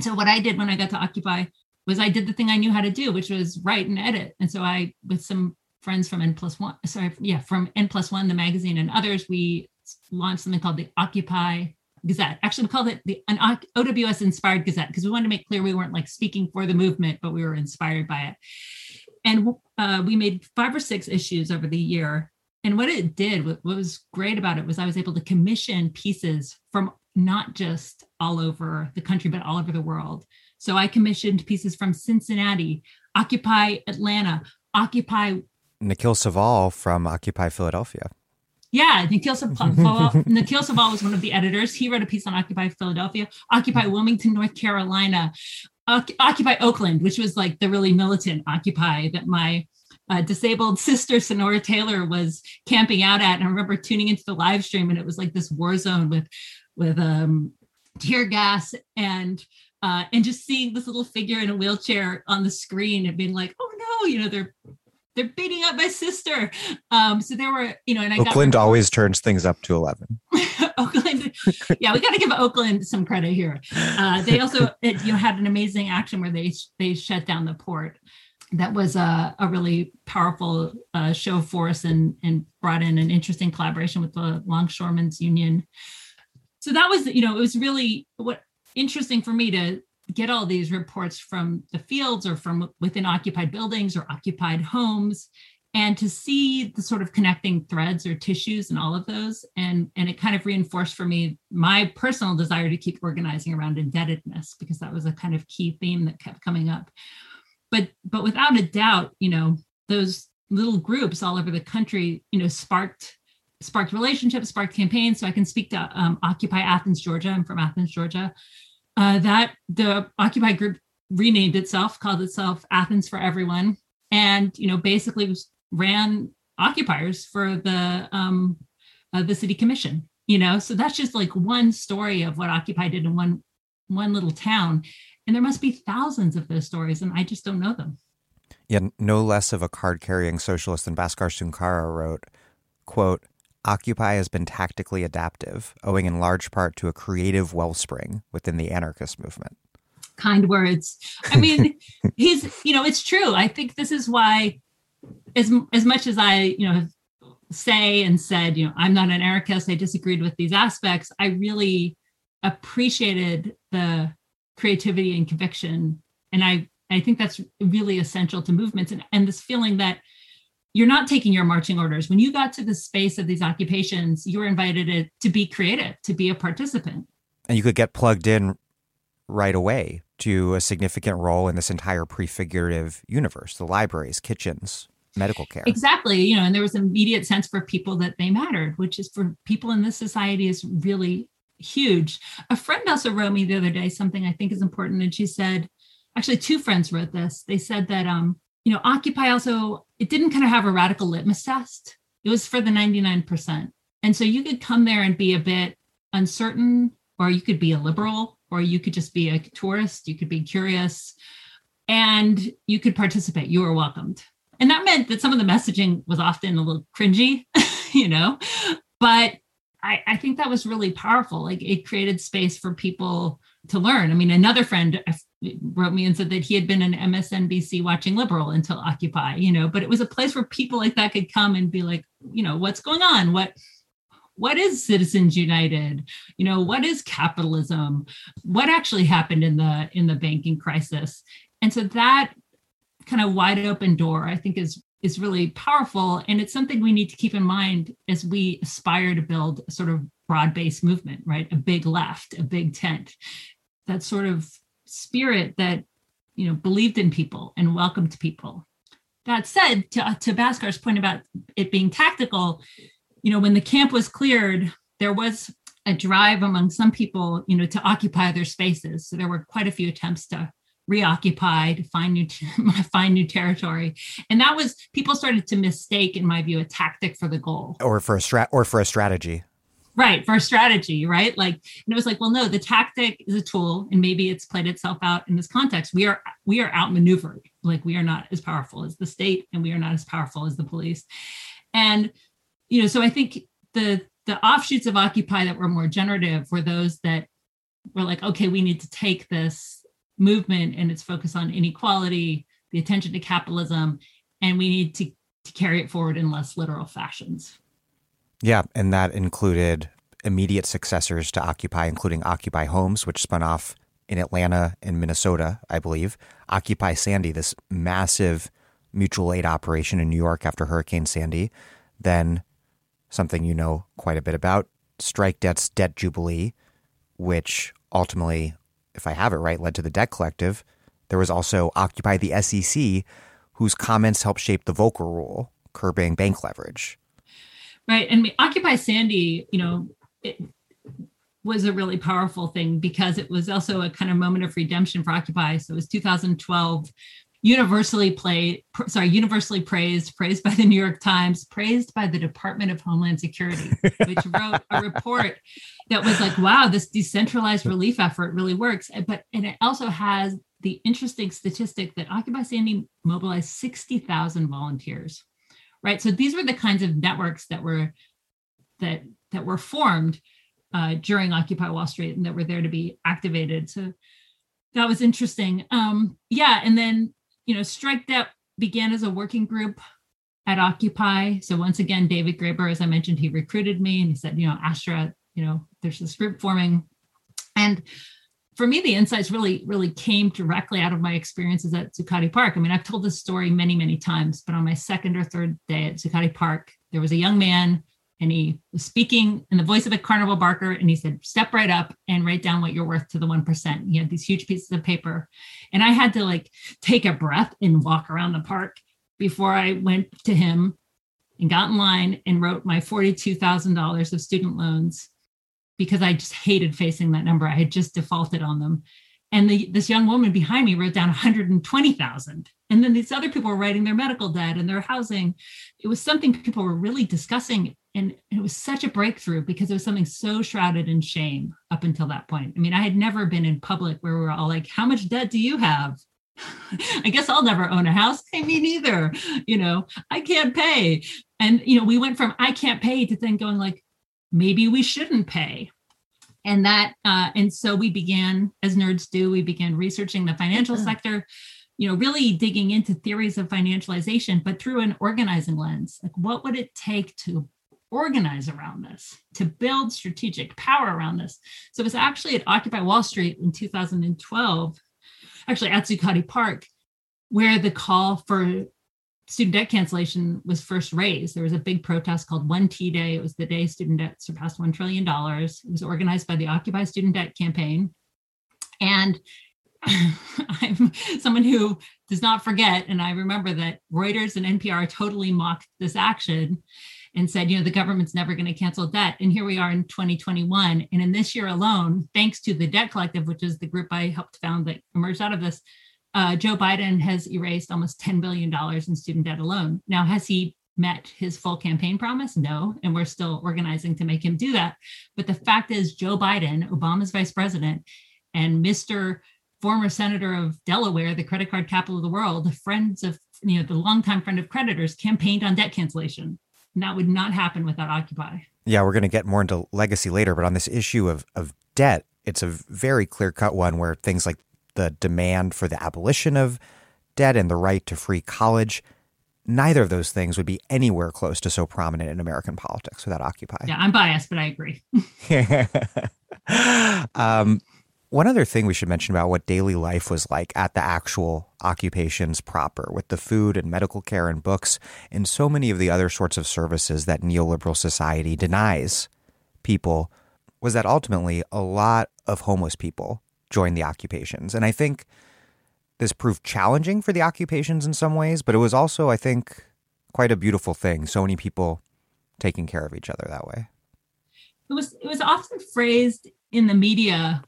So what I did when I got to Occupy was I did the thing I knew how to do, which was write and edit. And so I, with some friends from N plus one, sorry, yeah, from N plus one, the magazine and others, we launched something called the Occupy Gazette. Actually, we called it the an OWS inspired Gazette because we wanted to make clear we weren't like speaking for the movement, but we were inspired by it. And uh, we made five or six issues over the year. And what it did, what was great about it was I was able to commission pieces from not just all over the country, but all over the world. So I commissioned pieces from Cincinnati, Occupy Atlanta, Occupy. Nikhil Saval from Occupy Philadelphia. Yeah, Nikhil Saval, Nikhil Saval was one of the editors. He wrote a piece on Occupy Philadelphia, Occupy Wilmington, North Carolina, Occupy Oakland, which was like the really militant Occupy that my uh, disabled sister Sunaura Taylor was camping out at. And I remember tuning into the live stream, and it was like this war zone with with um, tear gas and uh, and just seeing this little figure in a wheelchair on the screen and being like, oh no, you know, they're they're beating up my sister. Um, so there were, you know, and I Oakland got always turns things up to 11. Oakland, yeah, we got to give Oakland some credit here. Uh, they also, it, you know, had an amazing action where they they shut down the port. That was a, a really powerful uh, show for us and and brought in an interesting collaboration with the Longshoremen's Union. So that was, you know, it was really what interesting for me to get all these reports from the fields or from within occupied buildings or occupied homes and to see the sort of connecting threads or tissues and all of those. And and it kind of reinforced for me my personal desire to keep organizing around indebtedness because that was a kind of key theme that kept coming up. But but without a doubt you know those little groups all over the country you know sparked sparked relationships sparked campaigns. So i can speak to um, occupy athens georgia. I'm from athens georgia uh, that the Occupy group renamed itself, called itself Athens for Everyone, and you know basically ran occupiers for the um, uh, the city commission. You know, so that's just like one story of what Occupy did in one one little town, and there must be thousands of those stories, and I just don't know them. Yeah, no less of a card carrying socialist than Bhaskar Sunkara wrote, quote, Occupy has been tactically adaptive, owing in large part to a creative wellspring within the anarchist movement. Kind words. I mean, he's, you know, it's true. I think this is why, as, as much as I, you know, say and said, you know, I'm not an anarchist, I disagreed with these aspects, I really appreciated the creativity and conviction. And I, I think that's really essential to movements and, and this feeling that you're not taking your marching orders. When you got to the space of these occupations, you were invited to, to be creative, to be a participant. And you could get plugged in right away to a significant role in this entire prefigurative universe the libraries, kitchens, medical care. Exactly. You know, and there was an immediate sense for people that they mattered, which is for people in this society is really huge. A friend also wrote me the other day something I think is important. And she said, actually, two friends wrote this. They said that um, you know, Occupy also, it didn't kind of have a radical litmus test. It was for the 99%. And so you could come there and be a bit uncertain, or you could be a liberal, or you could just be a tourist, you could be curious, and you could participate. You were welcomed. And that meant that some of the messaging was often a little cringy, you know, but I, I think that was really powerful. Like it created space for people to learn. I mean, another friend wrote me and said that he had been an MSNBC watching Liberal until Occupy, you know, but it was a place where people like that could come and be like, you know, what's going on? What what is Citizens United? You know, what is capitalism? What actually happened in the in the banking crisis? And so that kind of wide open door, I think, is is really powerful, and it's something we need to keep in mind as we aspire to build a sort of broad-based movement, right? A big left, a big tent, that sort of spirit that you know believed in people and welcomed people. That said to, uh, to Bhaskar's point about it being tactical you know when the camp was cleared there was a drive among some people you know to occupy their spaces. So there were quite a few attempts to reoccupy to find new find new territory. And that was people started to mistake in my view a tactic for the goal. Or for a strat or for a strategy right for strategy right? Like and it was like well no the tactic is a tool and maybe it's played itself out in this context. We are we are outmaneuvered. Like we are not as powerful as the state and we are not as powerful as the police. And you know so i think the the offshoots of occupy that were more generative were those that were like okay we need to take this movement and its focus on inequality the attention to capitalism and we need to to carry it forward in less literal fashions yeah, and that included immediate successors to Occupy, including Occupy Homes, which spun off in Atlanta and Minnesota, I believe. Occupy Sandy, this massive mutual aid operation in New York after Hurricane Sandy. Then something you know quite a bit about, Strike Debt's Debt Jubilee, which ultimately, if I have it right, led to the debt collective. There was also Occupy the SEC, whose comments helped shape the Volcker rule, curbing bank leverage. Right. And Occupy Sandy, you know, it was a really powerful thing because it was also a kind of moment of redemption for Occupy. So it was 2012 universally played sorry universally praised praised by the new york times praised by the department of homeland security which wrote a report that was like wow this decentralized relief effort really works but and it also has the interesting statistic that occupy sandy mobilized 60,000 volunteers right so these were the kinds of networks that were that that were formed uh, during occupy wall street and that were there to be activated so that was interesting um yeah and then you know, Strike Debt began as a working group at Occupy. So once again, David Graeber, as I mentioned, he recruited me and he said, you know, Astra, you know, there's this group forming. And for me, the insights really, really came directly out of my experiences at Zuccotti Park. I mean, I've told this story many, many times, but on my second or third day at Zuccotti Park, there was a young man and he was speaking in the voice of a carnival barker and he said step right up and write down what you're worth to the 1% he had these huge pieces of paper and i had to like take a breath and walk around the park before i went to him and got in line and wrote my $42000 of student loans because i just hated facing that number i had just defaulted on them and the, this young woman behind me wrote down 120,000. And then these other people were writing their medical debt and their housing. It was something people were really discussing. And it was such a breakthrough because it was something so shrouded in shame up until that point. I mean, I had never been in public where we were all like, How much debt do you have? I guess I'll never own a house. Hey, me neither. You know, I can't pay. And, you know, we went from I can't pay to then going like, maybe we shouldn't pay. And that uh, and so we began as nerds do we began researching the financial mm-hmm. sector you know really digging into theories of financialization but through an organizing lens. Like what would it take to organize around this to build strategic power around this? So it was actually at occupy wall street in 2012 actually at zuccotti park where the call for student debt cancellation was first raised. There was a big protest called One T Day. It was the day student debt surpassed $1 trillion. It was organized by the Occupy Student Debt Campaign. And I'm someone who does not forget. And I remember that Reuters and NPR totally mocked this action and said, you know, the government's never going to cancel debt. And here we are in 2021. And in this year alone, thanks to the Debt Collective, which is the group I helped found that emerged out of this, uh, Joe Biden has erased almost $10 billion in student debt alone. Now, has he met his full campaign promise? No. And we're still organizing to make him do that. But the fact is, Joe Biden, Obama's vice president, and Mr. former senator of Delaware, the credit card capital of the world, friends of, you know, the longtime friend of creditors, campaigned on debt cancellation. And that would not happen without Occupy. Yeah, we're going to get more into legacy later, but on this issue of, of debt, it's a very clear cut one where things like the demand for the abolition of debt and the right to free college. Neither of those things would be anywhere close to so prominent in American politics without Occupy. Yeah, I'm biased, but I agree. um, one other thing we should mention about what daily life was like at the actual occupations proper, with the food and medical care and books and so many of the other sorts of services that neoliberal society denies people, was that ultimately a lot of homeless people join the occupations. And I think this proved challenging for the occupations in some ways, but it was also, I think, quite a beautiful thing. So many people taking care of each other that way. It was it was often phrased in the media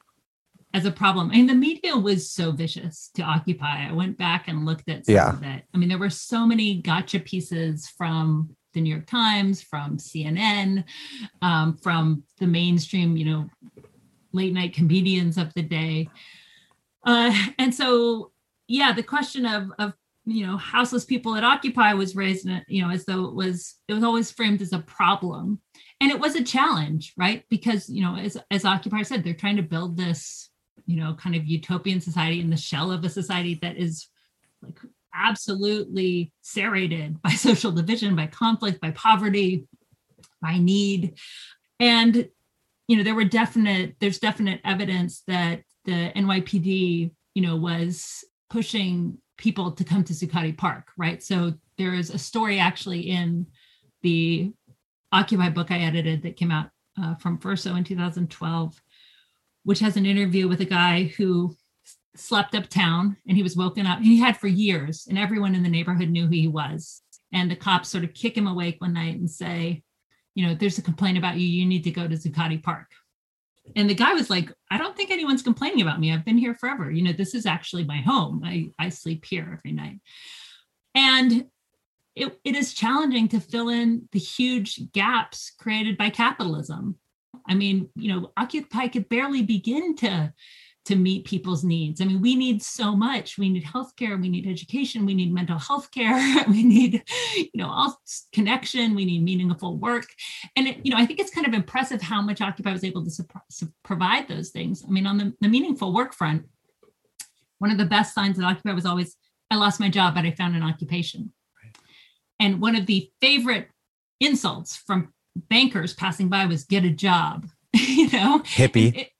as a problem. I mean, the media was so vicious to Occupy. I went back and looked at some yeah. of it. I mean, there were so many gotcha pieces from the New York Times, from CNN, um, from the mainstream, you know, late night comedians of the day. Uh, and so, yeah, the question of, of you know houseless people at occupy was raised in, you know as though it was it was always framed as a problem. And it was a challenge right? Because you know as as occupy said they're trying to build this you know kind of utopian society in the shell of a society that is like absolutely serrated by social division by conflict by poverty by need. And you know there were definite there's definite evidence that the NYPD you know was pushing people to come to Zuccotti Park right so there is a story actually in the Occupy book I edited that came out uh, from Verso in 2012 which has an interview with a guy who slept uptown and he was woken up. He had for years, and everyone in the neighborhood knew who he was. And the cops sort of kick him awake one night and say, you know, there's a complaint about you. You need to go to Zuccotti Park. And the guy was like, I don't think anyone's complaining about me. I've been here forever. You know, this is actually my home. I, I sleep here every night. And it, it is challenging to fill in the huge gaps created by capitalism. I mean, you know, Occupy could barely begin to to meet people's needs. I mean, we need so much. We need healthcare, we need education, we need mental health care, we need, you know, all connection, we need meaningful work. And, it, you know, I think it's kind of impressive how much Occupy was able to su- su- provide those things. I mean, on the, the meaningful work front, one of the best signs that Occupy was always, I lost my job, but I found an occupation. Right. And one of the favorite insults from bankers passing by was get a job, you know? Hippie. It,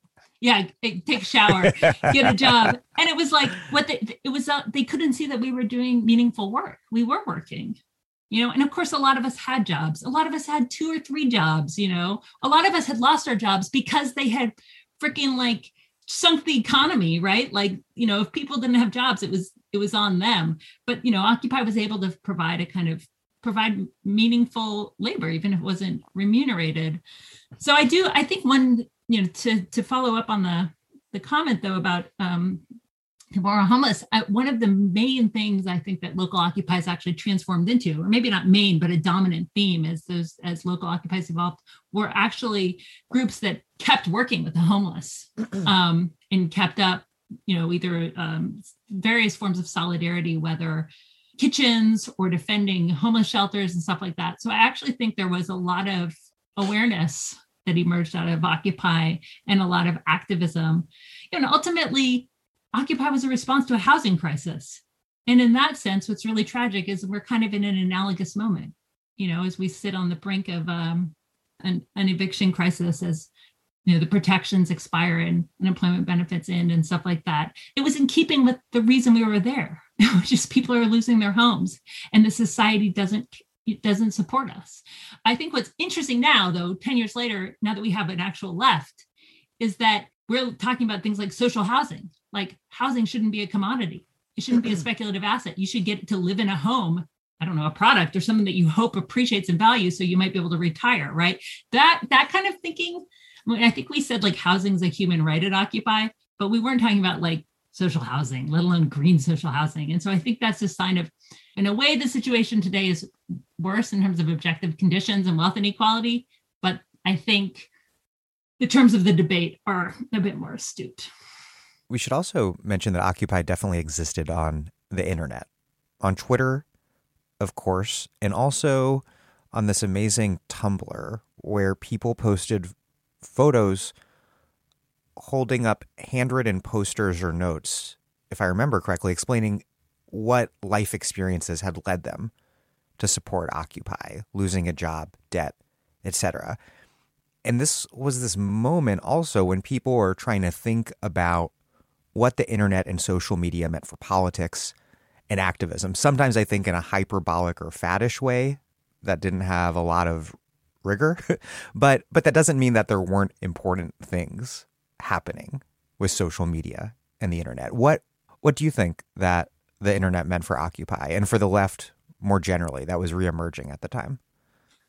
yeah take a shower get a job. And it was like what they it was uh, they couldn't see that we were doing meaningful work. We were working you know? And of course a lot of us had jobs. A lot of us had two or three jobs you know? A lot of us had lost our jobs because they had freaking like sunk the economy right? Like you know if people didn't have jobs it was it was on them. But you know occupy was able to provide a kind of provide meaningful labor even if it wasn't remunerated. So i do i think one you know, to to follow up on the the comment though about um, are homeless. I, one of the main things I think that local occupies actually transformed into, or maybe not main, but a dominant theme as those as local occupies evolved, were actually groups that kept working with the homeless um, and kept up, you know, either um, various forms of solidarity, whether kitchens or defending homeless shelters and stuff like that. So I actually think there was a lot of awareness that emerged out of Occupy and a lot of activism. You know, ultimately, Occupy was a response to a housing crisis. And in that sense, what's really tragic is we're kind of in an analogous moment, you know, as we sit on the brink of um, an, an eviction crisis, as you know, the protections expire and unemployment benefits end and stuff like that. It was in keeping with the reason we were there, is people are losing their homes and the society doesn't it doesn't support us. I think what's interesting now, though, 10 years later, now that we have an actual left, is that we're talking about things like social housing. Like housing shouldn't be a commodity. It shouldn't be a speculative asset. You should get to live in a home, I don't know, a product or something that you hope appreciates in value so you might be able to retire, right? That that kind of thinking, I, mean, I think we said like housing is a human right at Occupy, but we weren't talking about like social housing, let alone green social housing. And so I think that's a sign of in a way, the situation today is worse in terms of objective conditions and wealth inequality. But I think the terms of the debate are a bit more astute. We should also mention that Occupy definitely existed on the internet, on Twitter, of course, and also on this amazing Tumblr where people posted photos holding up handwritten posters or notes, if I remember correctly, explaining what life experiences had led them to support Occupy, losing a job, debt, etc. And this was this moment also when people were trying to think about what the internet and social media meant for politics and activism. Sometimes I think in a hyperbolic or faddish way that didn't have a lot of rigor, but but that doesn't mean that there weren't important things happening with social media and the internet. What what do you think that the internet meant for Occupy and for the left more generally that was reemerging at the time.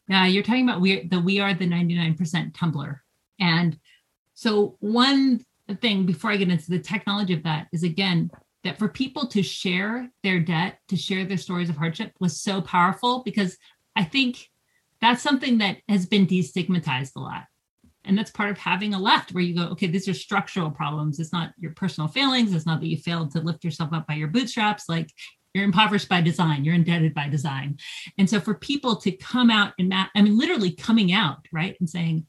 Yeah, you're talking about we the we are the 99% Tumblr. And so one thing before I get into the technology of that is again that for people to share their debt, to share their stories of hardship was so powerful because I think that's something that has been destigmatized a lot. And that's part of having a left where you go, okay, these are structural problems. It's not your personal failings. It's not that you failed to lift yourself up by your bootstraps. Like you're impoverished by design, you're indebted by design. And so for people to come out and, ma- I mean, literally coming out, right, and saying,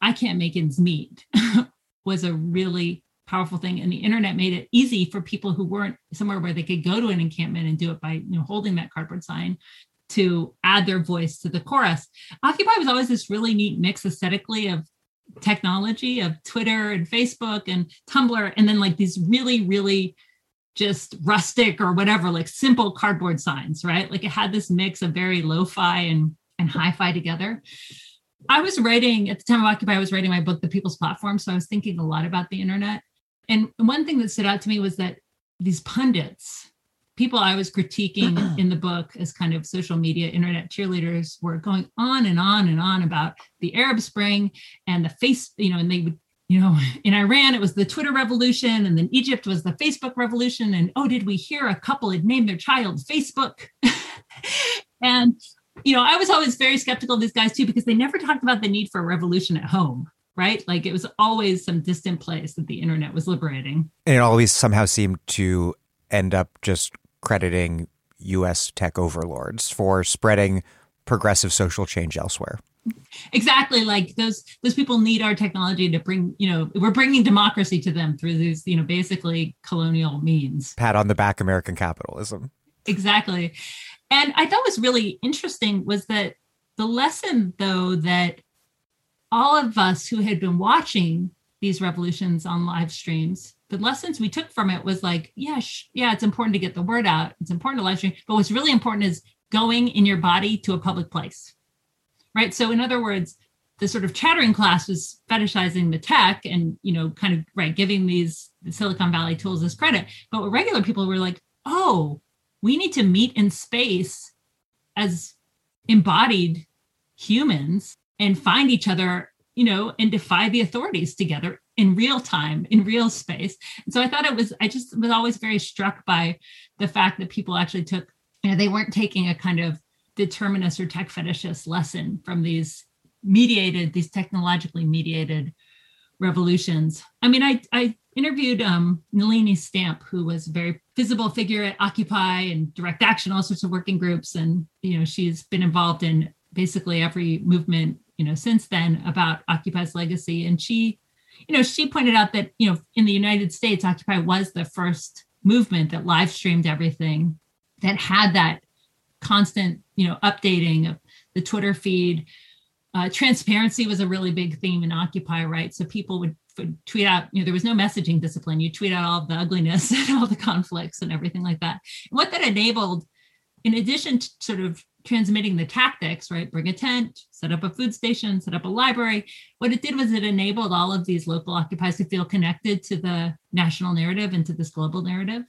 I can't make ends meet was a really powerful thing. And the internet made it easy for people who weren't somewhere where they could go to an encampment and do it by, you know, holding that cardboard sign to add their voice to the chorus. Occupy was always this really neat mix aesthetically of technology of Twitter and Facebook and Tumblr, and then like these really, really just rustic or whatever, like simple cardboard signs, right? Like it had this mix of very lo-fi and and hi-fi together. I was writing at the time of Occupy, I was writing my book, The People's Platform. So I was thinking a lot about the internet. And one thing that stood out to me was that these pundits, people I was critiquing in the book as kind of social media internet cheerleaders, were going on and on and on about the Arab Spring and the face, you know, and they would you know, in Iran, it was the Twitter revolution, and then Egypt was the Facebook revolution. And oh, did we hear a couple had named their child Facebook? and, you know, I was always very skeptical of these guys too, because they never talked about the need for a revolution at home, right? Like it was always some distant place that the internet was liberating. And it always somehow seemed to end up just crediting US tech overlords for spreading progressive social change elsewhere. Exactly. Like those those people need our technology to bring you know we're bringing democracy to them through these you know basically colonial means. Pat on the back american capitalism. Exactly. And i thought was really interesting was that the lesson though that all of us who had been watching these revolutions on live streams the lessons we took from it was like yeah sh- yeah it's important to get the word out. It's important to live stream. But what's really important is going in your body to a public place right? So in other words, the sort of chattering class was fetishizing the tech and you know kind of right giving these the silicon valley tools as credit. But regular people were like oh we need to meet in space as embodied humans and find each other you know and defy the authorities together in real time in real space and so i thought it was i just was always very struck by the fact that people actually took you know they weren't taking a kind of determinist or tech fetishist lesson from these mediated, these technologically mediated revolutions. I mean, I, I interviewed um, Nelini Stamp, who was a very visible figure at Occupy and Direct Action, all sorts of working groups. And, you know, she's been involved in basically every movement, you know, since then about Occupy's legacy. And she, you know, she pointed out that, you know, in the United States, Occupy was the first movement that live streamed everything that had that constant, you know, updating of the Twitter feed. Uh, transparency was a really big theme in Occupy, right? So people would, would, tweet out, you know, there was no messaging discipline. You tweet out all the ugliness and all the conflicts and everything like that. what that enabled, in addition to sort of transmitting the tactics, right? Bring a tent, set up a food station, set up a library. What it did was it enabled all of these local occupiers to feel connected to the national narrative and to this global narrative.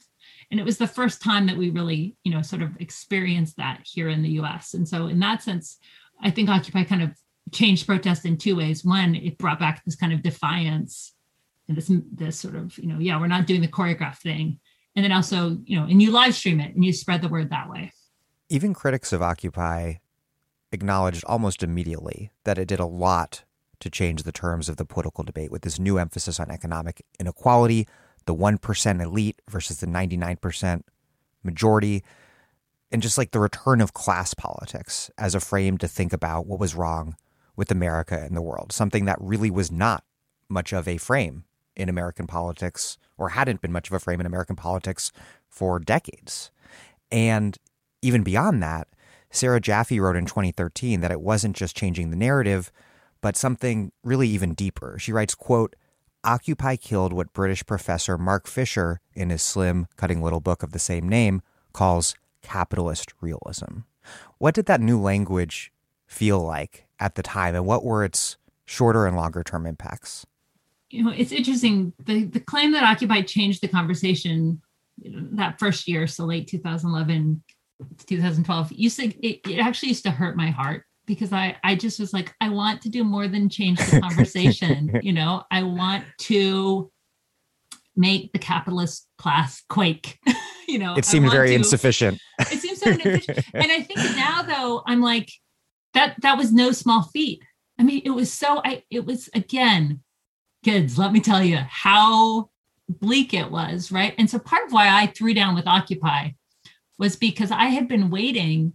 And it was the first time that we really you know sort of experienced that here in the us and so in that sense i think occupy kind of changed protest in two ways. One it brought back this kind of defiance and this this sort of you know yeah we're not doing the choreograph thing. And then also you know and you live stream it and you spread the word that way even critics of occupy acknowledged almost immediately that it did a lot to change the terms of the political debate with this new emphasis on economic inequality the 1% elite versus the 99% majority, and just like the return of class politics as a frame to think about what was wrong with America and the world, something that really was not much of a frame in American politics or hadn't been much of a frame in American politics for decades. And even beyond that, Sarah Jaffe wrote in 2013 that it wasn't just changing the narrative, but something really even deeper. She writes, quote, Occupy killed what British professor Mark Fisher, in his slim, cutting little book of the same name, calls capitalist realism. What did that new language feel like at the time, and what were its shorter and longer term impacts? You know, it's interesting. The, the claim that Occupy changed the conversation that first year, so late 2011, 2012, used to, it, it actually used to hurt my heart because I I just was like I want to do more than change the conversation. you know, I want to make the capitalist class quake. you know, it seemed very to, insufficient. It seems so inefficient. and I think now though I'm like that that was no small feat. I mean, it was so I it was again, kids, let me tell you how bleak it was, right? And so part of why I threw down with Occupy was because I had been waiting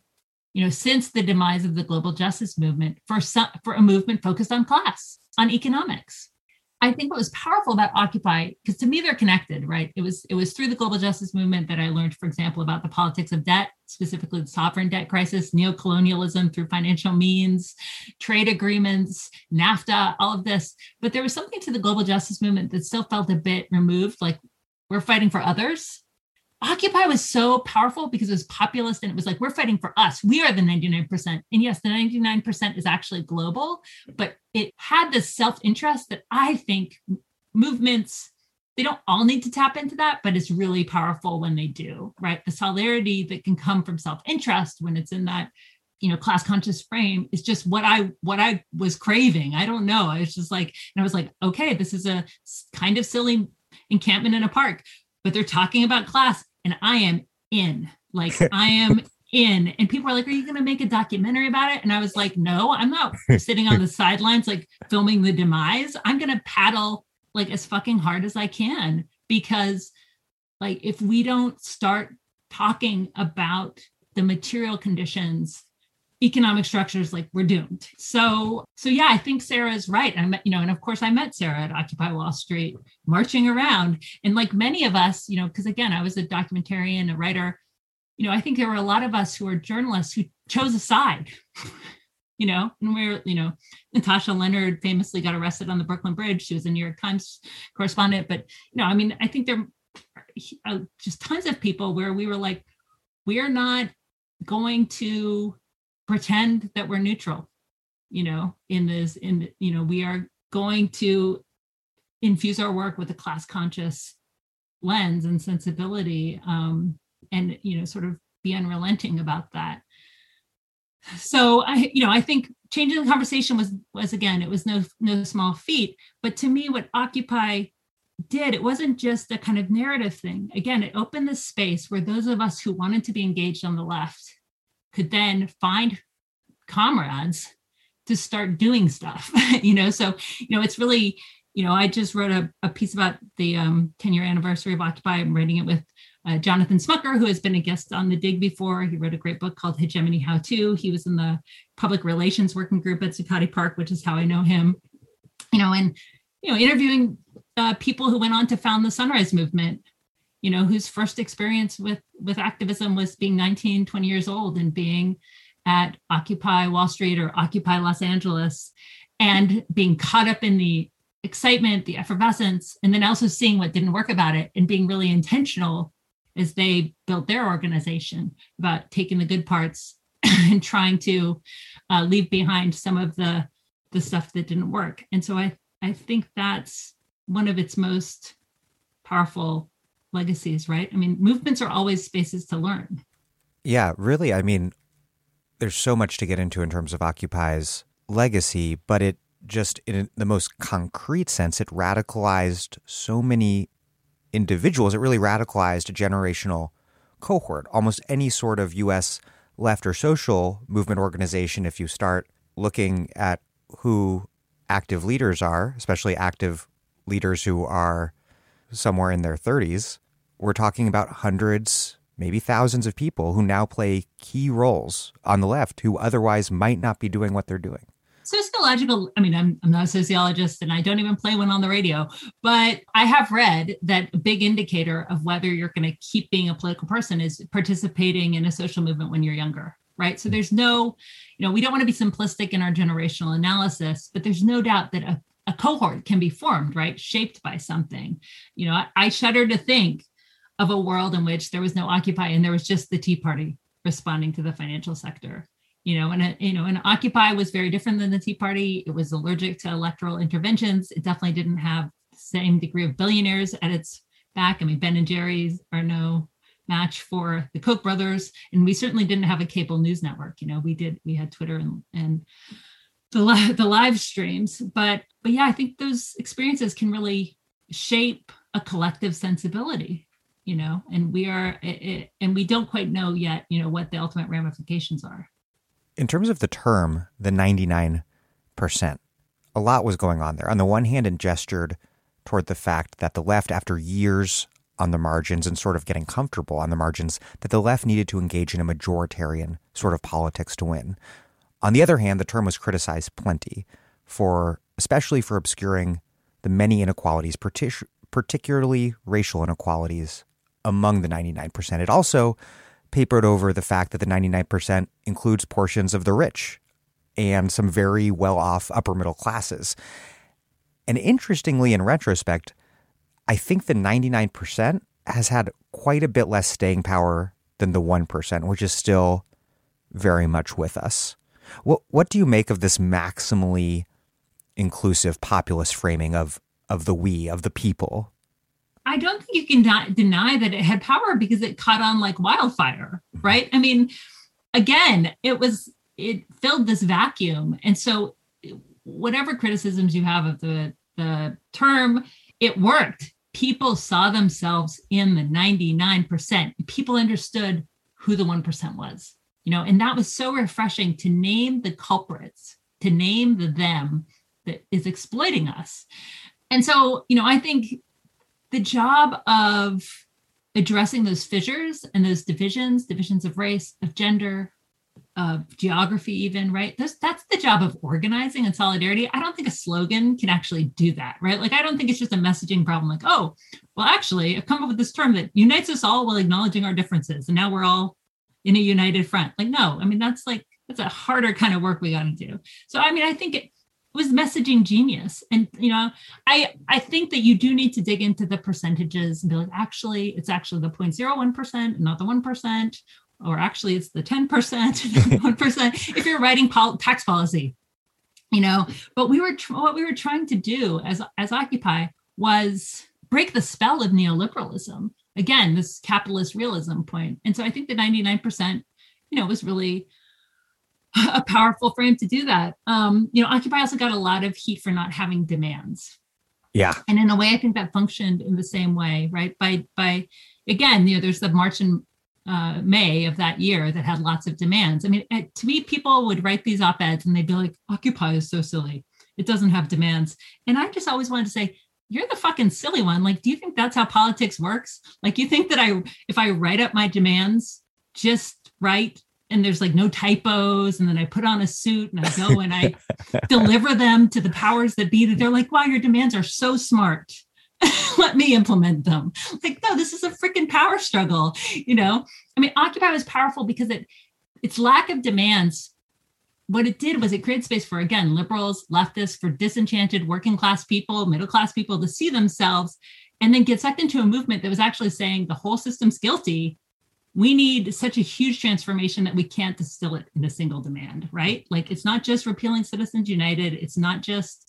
you know, since the demise of the global justice movement for some, for a movement focused on class, on economics. I think what was powerful about Occupy, because to me they're connected, right? It was it was through the global justice movement that I learned, for example, about the politics of debt, specifically the sovereign debt crisis, neocolonialism through financial means, trade agreements, NAFTA, all of this. But there was something to the global justice movement that still felt a bit removed, like we're fighting for others Occupy was so powerful because it was populist and it was like, we're fighting for us. We are the 99%. And yes, the 99% is actually global, but it had this self interest that I think movements, they don't all need to tap into that, but it's really powerful when they do, right? The solidarity that can come from self interest when it's in that you know class conscious frame is just what i what i was craving i don't know i was just like and i was like okay this is a kind of silly encampment in a park but they're talking about class and I am in. Like I am in. And people are like, Are you gonna make a documentary about it? And I was like, No, I'm not sitting on the sidelines like filming the demise. I'm gonna paddle like as fucking hard as I can because like if we don't start talking about the material conditions economic structures like we're doomed. So so yeah i think sarah is right. I met you know and of course i met sarah at occupy wall street marching around. And like many of us you know because again i was a documentarian a writer you know i think there were a lot of us who are journalists who chose a side you know and we're you know natasha lennard famously got arrested on the brooklyn bridge. She was a new york times correspondent. But you know i mean i think there are uh, just tons of people where we were like we are not going to pretend that we're neutral you know in this in you know we are going to infuse our work with a class conscious lens and sensibility um, and you know sort of be unrelenting about that. So i you know i think changing the conversation was was again it was no no small feat but to me what occupy did it wasn't just a kind of narrative thing. Again it opened the space where those of us who wanted to be engaged on the left could then find comrades to start doing stuff you know? So you know it's really you know i just wrote a, a piece about the um, 10 year anniversary of occupy. I'm writing it with uh, jonathan smucker who has been a guest on the dig before. He wrote a great book called hegemony how to. He was in the public relations working group at zuccotti park which is how i know him. You know and you know interviewing uh, people who went on to found the sunrise movement you know whose first experience with with activism was being 19 20 years old and being at occupy wall street or occupy los angeles and being caught up in the excitement the effervescence and then also seeing what didn't work about it and being really intentional as they built their organization about taking the good parts and trying to uh, leave behind some of the the stuff that didn't work. And so i i think that's one of its most powerful legacies, right? I mean, movements are always spaces to learn. Yeah, really. I mean, there's so much to get into in terms of Occupy's legacy, but it just, in the most concrete sense, it radicalized so many individuals. It really radicalized a generational cohort. Almost any sort of U.S. left or social movement organization, if you start looking at who active leaders are, especially active leaders who are somewhere in their 30s, we're talking about hundreds, maybe thousands of people who now play key roles on the left who otherwise might not be doing what they're doing. Sociological, I mean, I'm, I'm not a sociologist and I don't even play one on the radio, but I have read that a big indicator of whether you're going to keep being a political person is participating in a social movement when you're younger right? So there's no, you know, we don't want to be simplistic in our generational analysis, but there's no doubt that a a cohort can be formed, right? Shaped by something. You know, I, I shudder to think of a world in which there was no Occupy and there was just the Tea Party responding to the financial sector. You know, and uh, you know, and Occupy was very different than the Tea Party. It was allergic to electoral interventions. It definitely didn't have the same degree of billionaires at its back. I mean, Ben and Jerry's are no match for the Koch brothers, and we certainly didn't have a cable news network. You know, we did. We had Twitter and and the li- the live streams but but yeah i think those experiences can really shape a collective sensibility you know and we are it, it, and we don't quite know yet you know what the ultimate ramifications are. In terms of the term the 99% a lot was going on there. On the one hand and gestured toward the fact that the left after years on the margins and sort of getting comfortable on the margins that the left needed to engage in a majoritarian sort of politics to win on the other hand, the term was criticized plenty for, especially for obscuring the many inequalities, particularly racial inequalities among the 99%. It also papered over the fact that the 99% includes portions of the rich and some very well off upper middle classes. And interestingly, in retrospect, I think the 99% has had quite a bit less staying power than the 1%, which is still very much with us. What what do you make of this maximally inclusive populist framing of of the we, of the people? I don't think you can deny that it had power because it caught on like wildfire, mm-hmm. right? I mean, again, it was it filled this vacuum, and so whatever criticisms you have of the the term, it worked. People saw themselves in the 99%. People understood who the 1% was, you know, and that was so refreshing to name the culprits, to name the them that is exploiting us. And so, you know, I think the job of addressing those fissures and those divisions, divisions of race, of gender, of geography, even, right? That's, that's the job of organizing and solidarity. I don't think a slogan can actually do that, right? Like, I don't think it's just a messaging problem, like, oh, well, actually, I've come up with this term that unites us all while acknowledging our differences. And now we're all in a united front. Like, no, I mean, that's like, that's a harder kind of work we got to do. So, I mean, I think it, was messaging genius and you know i i think that you do need to dig into the percentages and be like actually it's actually the 0.01% not the 1% or actually it's the 10% 1% if you're writing pol- tax policy you know but we were tr- what we were trying to do as as occupy was break the spell of neoliberalism again this capitalist realism point and so i think the 99% you know was really a powerful frame to do that. Um, you know, Occupy also got a lot of heat for not having demands. Yeah. And in a way, I think that functioned in the same way, right? By by again, you know, there's the March and uh, May of that year that had lots of demands. I mean, to me, people would write these op-eds and they'd be like, "Occupy is so silly; it doesn't have demands." And I just always wanted to say, "You're the fucking silly one. Like, do you think that's how politics works? Like, you think that I, if I write up my demands just right, and there's like no typos and then i put on a suit and i go and i deliver them to the powers that be that they're like wow your demands are so smart let me implement them like no this is a freaking power struggle you know i mean occupy was powerful because it its lack of demands what it did was it created space for again liberals leftists for disenchanted working class people middle class people to see themselves and then get sucked into a movement that was actually saying the whole system's guilty we need such a huge transformation that we can't distill it in a single demand, right? Like it's not just repealing Citizens United, it's not just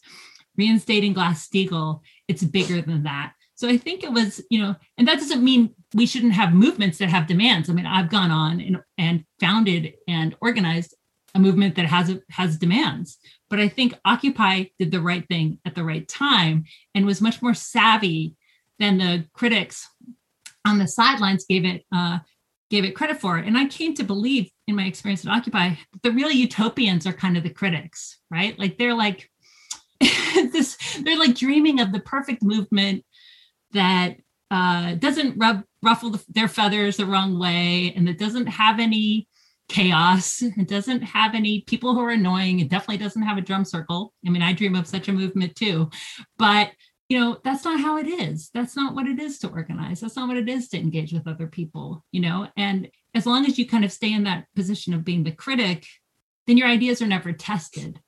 reinstating Glass Steagall, it's bigger than that. So I think it was, you know, and that doesn't mean we shouldn't have movements that have demands. I mean, I've gone on and, and founded and organized a movement that has has demands. But I think Occupy did the right thing at the right time and was much more savvy than the critics on the sidelines gave it uh, gave it credit for. And I came to believe in my experience at Occupy, the real utopians are kind of the critics, right? Like they're like this, they're like dreaming of the perfect movement that uh, doesn't rub, ruffle the, their feathers the wrong way and that doesn't have any chaos. It doesn't have any people who are annoying. It definitely doesn't have a drum circle. I mean, I dream of such a movement too, but you know that's not how it is that's not what it is to organize that's not what it is to engage with other people you know and as long as you kind of stay in that position of being the critic then your ideas are never tested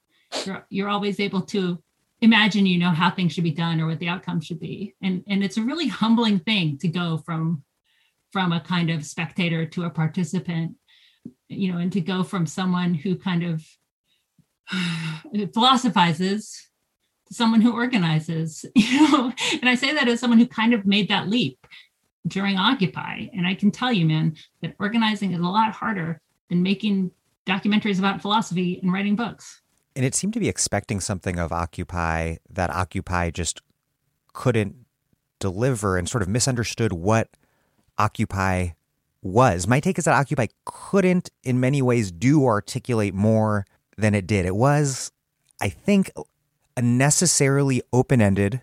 you're, you're always able to imagine you know how things should be done or what the outcome should be and and it's a really humbling thing to go from from a kind of spectator to a participant you know and to go from someone who kind of philosophizes to someone who organizes, you know, and I say that as someone who kind of made that leap during Occupy. And I can tell you, man, that organizing is a lot harder than making documentaries about philosophy and writing books. And it seemed to be expecting something of Occupy that Occupy just couldn't deliver and sort of misunderstood what Occupy was. My take is that Occupy couldn't, in many ways, do articulate more than it did. It was, I think, a necessarily open ended,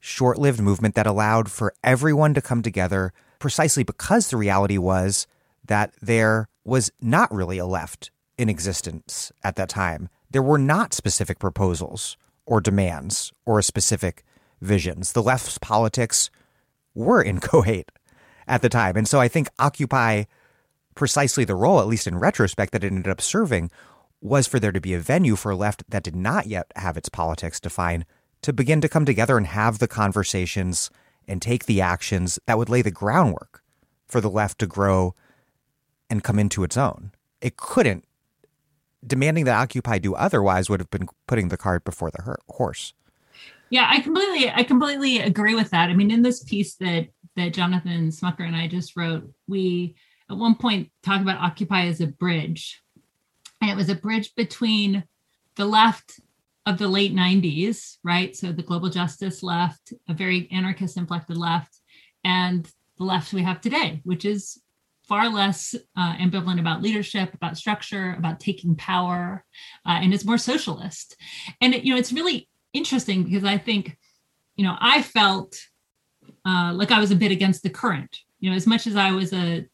short lived movement that allowed for everyone to come together precisely because the reality was that there was not really a left in existence at that time. There were not specific proposals or demands or specific visions. The left's politics were inchoate at the time. And so I think Occupy precisely the role, at least in retrospect, that it ended up serving was for there to be a venue for a left that did not yet have its politics defined to begin to come together and have the conversations and take the actions that would lay the groundwork for the left to grow and come into its own. It couldn't. Demanding that Occupy do otherwise would have been putting the cart before the horse. Yeah, I completely, I completely agree with that. I mean, in this piece that that Jonathan Smucker and I just wrote, we at one point talk about Occupy as a bridge, and it was a bridge between the left of the late 90s, right? So the global justice left, a very anarchist inflected left, and the left we have today, which is far less uh, ambivalent about leadership, about structure, about taking power, uh, and is more socialist. And it, you know, it's really interesting because I think, you know, I felt uh, like I was a bit against the current. You know, as much as I was a,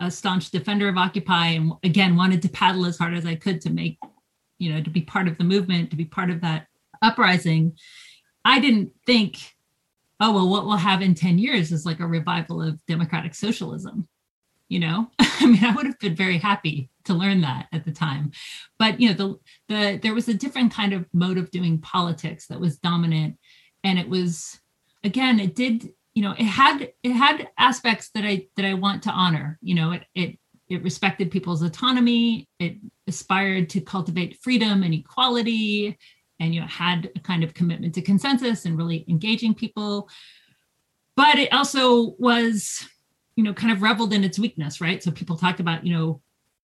a staunch defender of Occupy, and again wanted to paddle as hard as I could to make, you know, to be part of the movement, to be part of that uprising. I didn't think oh well what we'll have in 10 years is like a revival of democratic socialism you know i mean i would have been very happy to learn that at the time but you know the the there was a different kind of mode of doing politics that was dominant and it was again it did you know it had it had aspects that i that i want to honor. You know it it it respected people's autonomy. It aspired to cultivate freedom and equality and you know had a kind of commitment to consensus and really engaging people. But it also was you know kind of reveled in its weakness right? So people talked about you know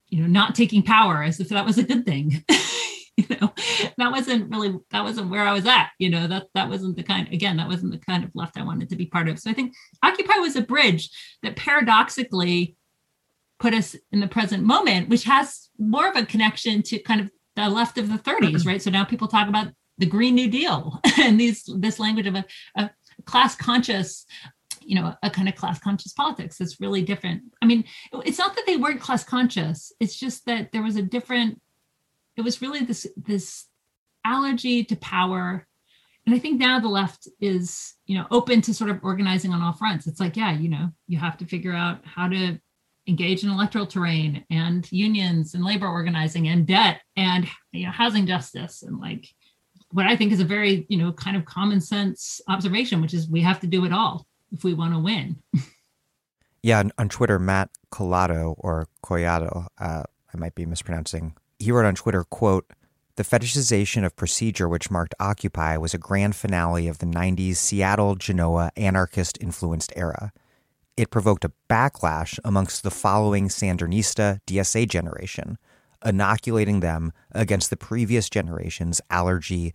you know not taking power as if that was a good thing you know that wasn't really that wasn't where i was at you know that that wasn't the kind again that wasn't the kind of left i wanted to be part of. So i think occupy was a bridge that paradoxically put us in the present moment which has more of a connection to kind of the left of the 30s, right? So now people talk about the Green New Deal and these this language of a, a class conscious you know a kind of class conscious politics that's really different. I mean it's not that they weren't class conscious it's just that there was a different it was really this this allergy to power and i think now the left is you know open to sort of organizing on all fronts it's like yeah you know you have to figure out how to engage in electoral terrain and unions and labor organizing and debt and you know housing justice and like what I think is a very you know kind of common sense observation, which is we have to do it all if we want to win. yeah, on, Twitter, Matt Collado or Collado, uh, I might be mispronouncing. He wrote on Twitter, "quote The fetishization of procedure which marked Occupy was a grand finale of the '90s Seattle Genoa anarchist influenced era." it provoked a backlash amongst the following Sandernista DSA generation, inoculating them against the previous generation's allergy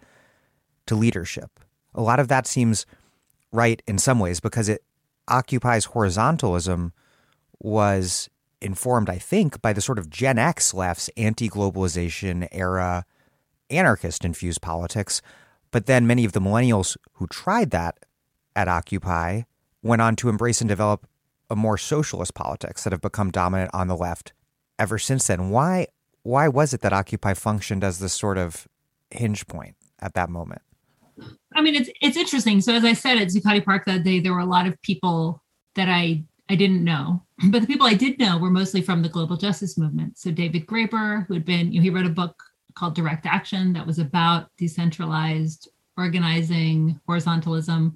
to leadership. A lot of that seems right in some ways because it occupies horizontalism was informed, I think, by the sort of Gen X left's anti globalization era anarchist infused politics. But then many of the millennials who tried that at Occupy went on to embrace and develop a more socialist politics that have become dominant on the left ever since then. Why why was it that Occupy functioned as this sort of hinge point at that moment? I mean, it's it's interesting. So as I said at Zuccotti Park that day, there were a lot of people that I I didn't know, but the people I did know were mostly from the global justice movement. So David Graeber, who had been, you know, he wrote a book called Direct Action that was about decentralized organizing, horizontalism.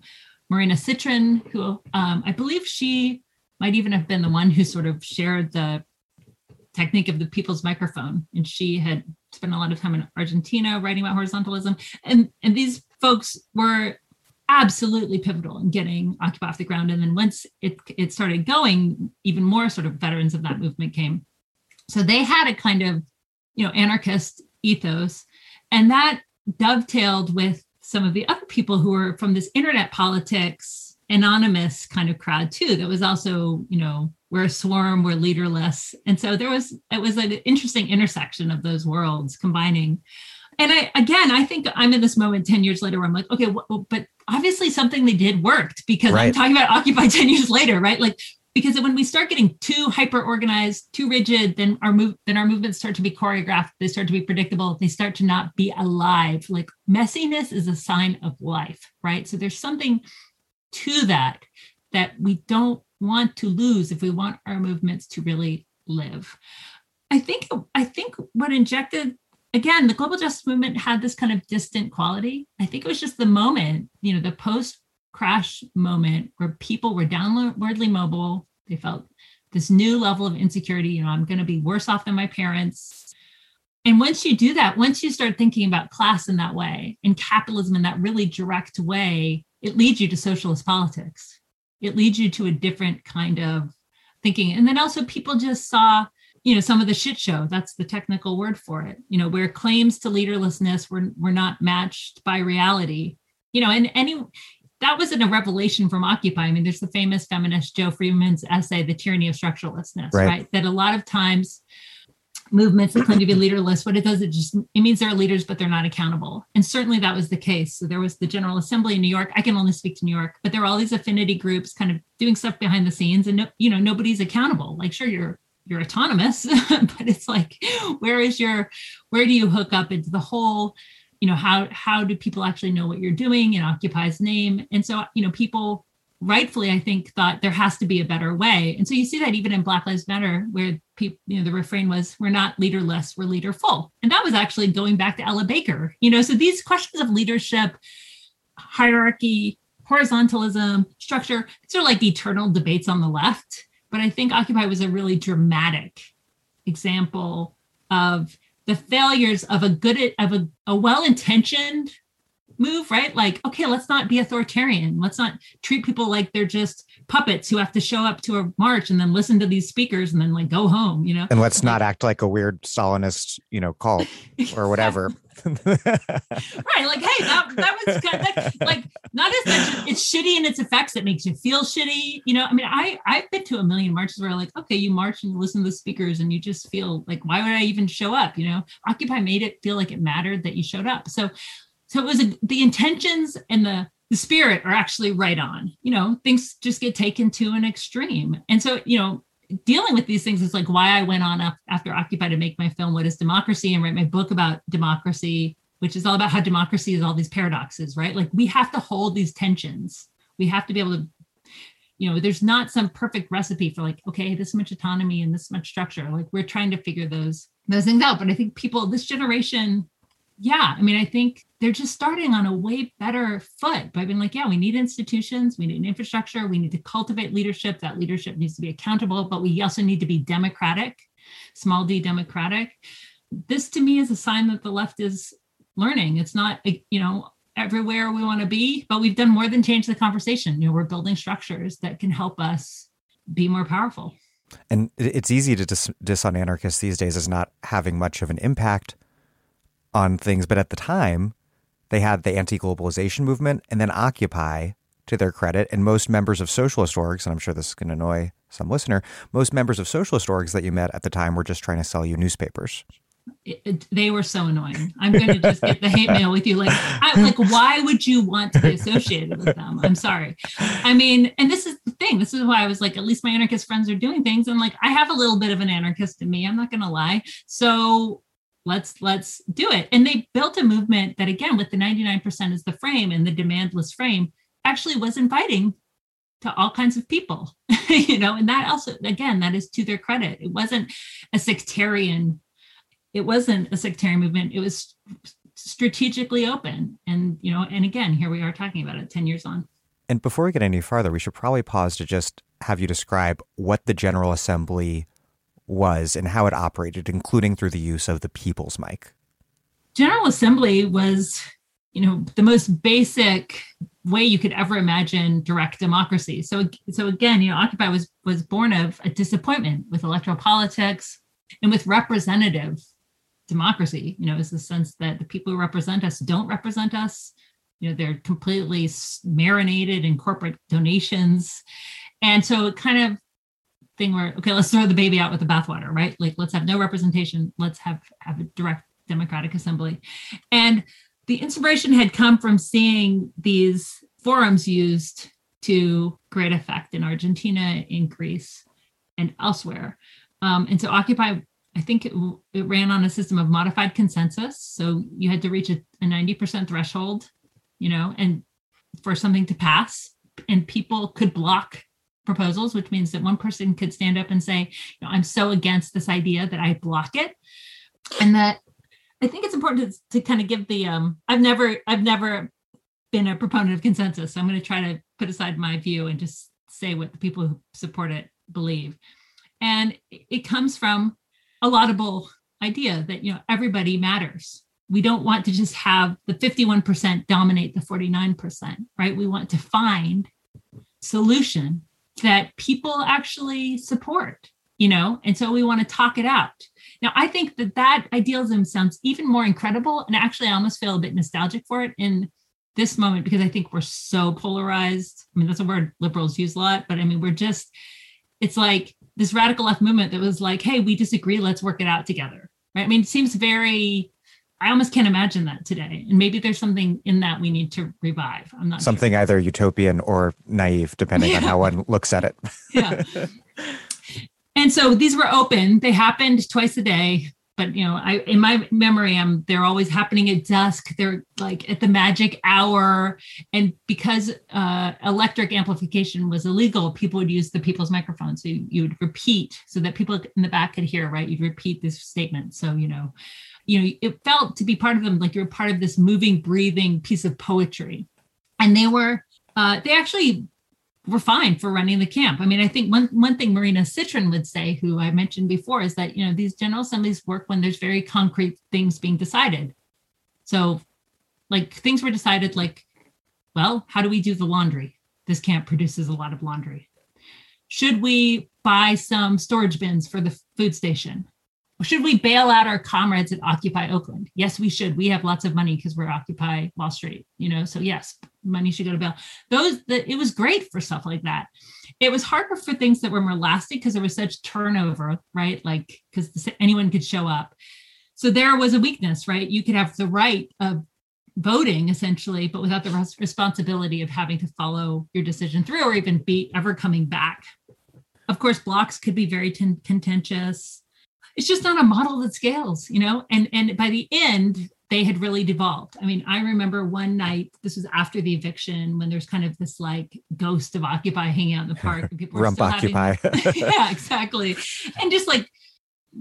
Marina Sitrin, who um, I believe she might even have been the one who sort of shared the technique of the people's microphone. And she had spent a lot of time in Argentina writing about horizontalism. And, and these folks were absolutely pivotal in getting Occupy off the ground. And then once it, it started going, even more sort of veterans of that movement came. So they had a kind of, you know, anarchist ethos. And that dovetailed with some of the other people who were from this internet politics anonymous kind of crowd too that was also you know we're a swarm we're leaderless and so there was it was an interesting intersection of those worlds combining and i again i think i'm in this moment 10 years later where i'm like okay well, but obviously something they did worked because right. i'm talking about occupy 10 years later right like because when we start getting too hyper organized too rigid then our move then our movements start to be choreographed they start to be predictable they start to not be alive like messiness is a sign of life right so there's something to that that we don't want to lose if we want our movements to really live. I think I think what injected again the global justice movement had this kind of distant quality. I think it was just the moment, you know, the post crash moment where people were downwardly mobile. They felt this new level of insecurity. You know, I'm going to be worse off than my parents. And once you do that, once you start thinking about class in that way and capitalism in that really direct way, it leads you to socialist politics. It leads you to a different kind of thinking. And then also, people just saw, you know, some of the shit show. That's the technical word for it. You know, where claims to leaderlessness were were not matched by reality. You know, and any that wasn't a revelation from Occupy. I mean, there's the famous feminist Jo Freeman's essay, The Tyranny of Structurelessness, right? right? That a lot of times movements that claim to be leaderless, what it does, it just it means there are leaders, but they're not accountable. And certainly that was the case. So there was the General Assembly in New York. I can only speak to New York, but there were all these affinity groups kind of doing stuff behind the scenes, and no, you know nobody's accountable. Like, sure, you're you're autonomous, but it's like, where is your where do you hook up into the whole you know how how do people actually know what you're doing? In occupy's name. And so you know people rightfully i think thought there has to be a better way. And so you see that even in black lives matter where people you know the refrain was we're not leaderless we're leaderful. And that was actually going back to ella baker you know? So these questions of leadership hierarchy horizontalism structure these are like eternal debates on the left but i think occupy was a really dramatic example of the failures of a good of a, a well-intentioned move right? Like okay let's not be authoritarian. Let's not treat people like they're just puppets who have to show up to a march and then listen to these speakers and then like go home you know? And let's not act like a weird stalinist you know cult or whatever. Right like hey that, that was kind of, like not as much it's shitty in its effects that makes you feel shitty you know? I mean i i've been to a million marches where like okay you march and you listen to the speakers and you just feel like why would i even show up you know? Occupy made it feel like it mattered that you showed up. So so it was a, the intentions and the the spirit are actually right on. You know, things just get taken to an extreme. And so, you know, dealing with these things is like why I went on up after Occupy to make my film What is Democracy and write my book about democracy, which is all about how democracy is all these paradoxes, right? Like we have to hold these tensions. We have to be able to you know, there's not some perfect recipe for like, okay, this much autonomy and this much structure. Like we're trying to figure those those things out. But I think people, this generation, yeah, I mean, I think they're just starting on a way better foot by being like, yeah, we need institutions, we need infrastructure, we need to cultivate leadership. That leadership needs to be accountable, but we also need to be democratic, small d democratic. This to me is a sign that the left is learning. It's not, eh, you know, everywhere we want to be, but we've done more than change the conversation. You know, we're building structures that can help us be more powerful. And it's easy to dis, dis on anarchists these days as not having much of an impact on things. But at the time, they had the anti globalization movement and then Occupy to their credit. And most members of socialist orgs, and I'm sure this is going to annoy some listener, most members of socialist orgs that you met at the time were just trying to sell you newspapers. It, it, they were so annoying. I'm going to just get the hate mail with you. Like, I, like, why would you want to be associated with them? I'm sorry. I mean, and this is the thing. This is why I was like, at least my anarchist friends are doing things. And like, I have a little bit of an anarchist in me. I'm not going to lie. So let's let's do it. And they built a movement that again with the 99% as the frame and the demandless frame actually was inviting to all kinds of people you know and that also again that is to their credit. It wasn't a sectarian it wasn't a sectarian movement. It was strategically open. And you know and again here we are talking about it 10 years on. And before we get any farther we should probably pause to just have you describe what the general assembly was and how it operated, including through the use of the people's mic? General Assembly was, you know, the most basic way you could ever imagine direct democracy. So, so again, you know, Occupy was was born of a disappointment with electoral politics and with representative democracy. You know, is the sense that the people who represent us don't represent us. You know, they're completely marinated in corporate donations, and so it kind of thing where okay let's throw the baby out with the bathwater right? Like let's have no representation. Let's have have a direct democratic assembly. And the inspiration had come from seeing these forums used to great effect in argentina in greece and elsewhere. Um, and so occupy i think it, it, ran on a system of modified consensus. So you had to reach a, a 90% threshold you know and for something to pass and people could block proposals, which means that one person could stand up and say, you know, I'm so against this idea that I block it. And that I think it's important to, to kind of give the um I've never I've never been a proponent of consensus. So I'm going to try to put aside my view and just say what the people who support it believe. And it comes from a laudable idea that, you know, everybody matters. We don't want to just have the 51% dominate the 49%, right? We want to find solution that people actually support, you know, and so we want to talk it out. Now, I think that that idealism sounds even more incredible. And actually, I almost feel a bit nostalgic for it in this moment because I think we're so polarized. I mean, that's a word liberals use a lot, but I mean, we're just, it's like this radical left movement that was like, hey, we disagree, let's work it out together. Right. I mean, it seems very, I almost can't imagine that today. And maybe there's something in that we need to revive. I'm not something sure. either utopian or naive, depending yeah. on how one looks at it. yeah. And so these were open. They happened twice a day. But you know, I in my memory, I'm they're always happening at dusk. They're like at the magic hour, and because uh, electric amplification was illegal, people would use the people's microphone. So you, you would repeat so that people in the back could hear. Right, you'd repeat this statement. So you know, you know, it felt to be part of them like you're part of this moving, breathing piece of poetry. And they were, uh, they actually were fine for running the camp. I mean, I think one one thing Marina Sitrin would say, who I mentioned before, is that you know these general assemblies work when there's very concrete things being decided. So, like things were decided, like, well, how do we do the laundry? This camp produces a lot of laundry. Should we buy some storage bins for the food station? Should we bail out our comrades at Occupy Oakland? Yes, we should. We have lots of money because we're Occupy Wall Street, you know. So yes, money should go to bail. Those that it was great for stuff like that. It was harder for things that were more lasting because there was such turnover, right? Like because anyone could show up. So there was a weakness, right? You could have the right of voting essentially, but without the responsibility of having to follow your decision through or even be ever coming back. Of course, blocks could be very t- contentious it's just not a model that scales, you know? And and by the end, they had really devolved. I mean, I remember one night, this was after the eviction, when there's kind of this like ghost of Occupy hanging out in the park. And people Rump Occupy. Having, yeah, exactly. And just like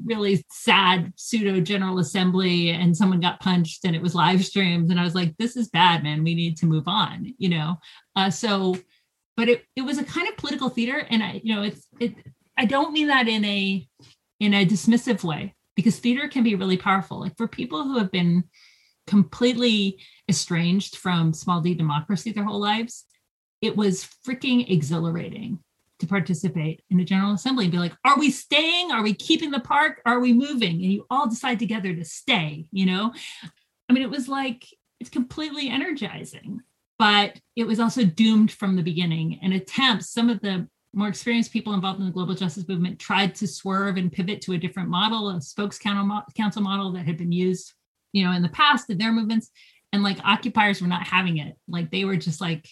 really sad pseudo general assembly and someone got punched and it was live streamed. And I was like, this is bad, man. We need to move on, you know? Uh, so, but it, it was a kind of political theater. And I, you know, it's, it, I don't mean that in a in a dismissive way because theater can be really powerful. Like for people who have been completely estranged from small d democracy their whole lives, it was freaking exhilarating to participate in a general assembly and be like, are we staying? Are we keeping the park? Are we moving? And you all decide together to stay, you know? I mean, it was like, it's completely energizing, but it was also doomed from the beginning and attempts, some of the more experienced people involved in the global justice movement tried to swerve and pivot to a different model, a spokes council model that had been used, you know, in the past in their movements. And like occupiers were not having it. Like they were just like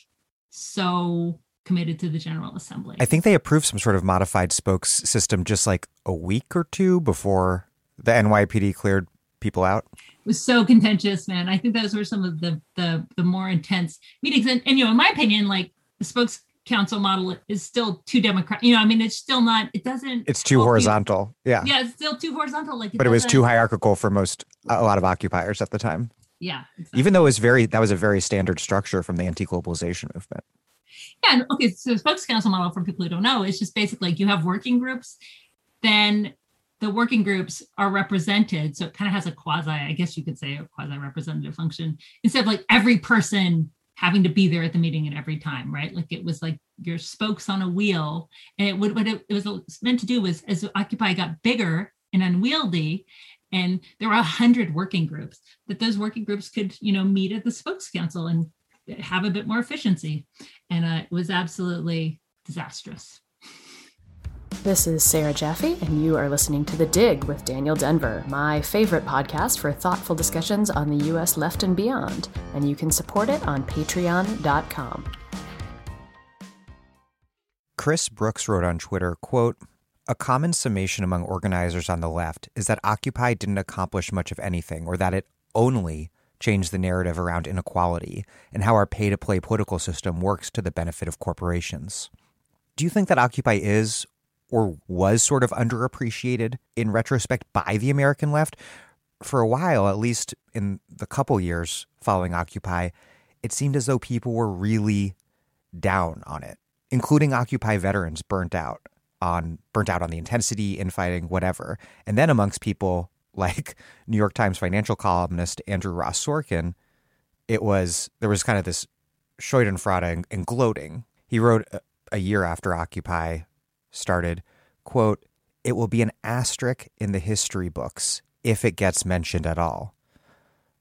so committed to the General Assembly. I think they approved some sort of modified spokes system just like a week or two before the NYPD cleared people out. It was so contentious, man. I think those were some of the the the more intense meetings. And, and you know, in my opinion, like the spokes council model is still too democratic. You know, I mean, it's still not. It doesn't. It's too horizontal. Yeah. Yeah, it's still too horizontal. Like, but it was too hierarchical for most a lot of occupiers at the time. Yeah. Exactly. Even though it was very that was a very standard structure from the anti-globalization movement. Yeah. And, okay. So the spokes council model, for people who don't know, it's just basically like you have working groups, then the working groups are represented. So it kind of has a quasi, I guess you could say, a quasi representative function instead of like every person having to be there at the meeting at every time, right? Like it was like your spokes on a wheel. And it would what it, it was meant to do was as Occupy got bigger and unwieldy, and there were a hundred working groups, that those working groups could, you know, meet at the spokes council and have a bit more efficiency. And uh, it was absolutely disastrous. This is Sarah Jaffe, and you are listening to The Dig with Daniel Denvir, my favorite podcast for thoughtful discussions on the U.S. left and beyond. And you can support it on patreon.com. Chris Brooks wrote on Twitter, quote, a common summation among organizers on the left is that Occupy didn't accomplish much of anything, or that it only changed the narrative around inequality and how our pay to play political system works to the benefit of corporations. Do you think that Occupy is or was sort of underappreciated in retrospect by the American left. For a while, at least in the couple years following Occupy, it seemed as though people were really down on it, including Occupy veterans burnt out. on burnt out on the intensity, infighting, whatever. And then amongst people like New York Times financial columnist Andrew Ross Sorkin, it was there was kind of this Schadenfreude and, and gloating. He wrote a, a year after Occupy started, quote, "It will be an asterisk in the history books if it gets mentioned at all."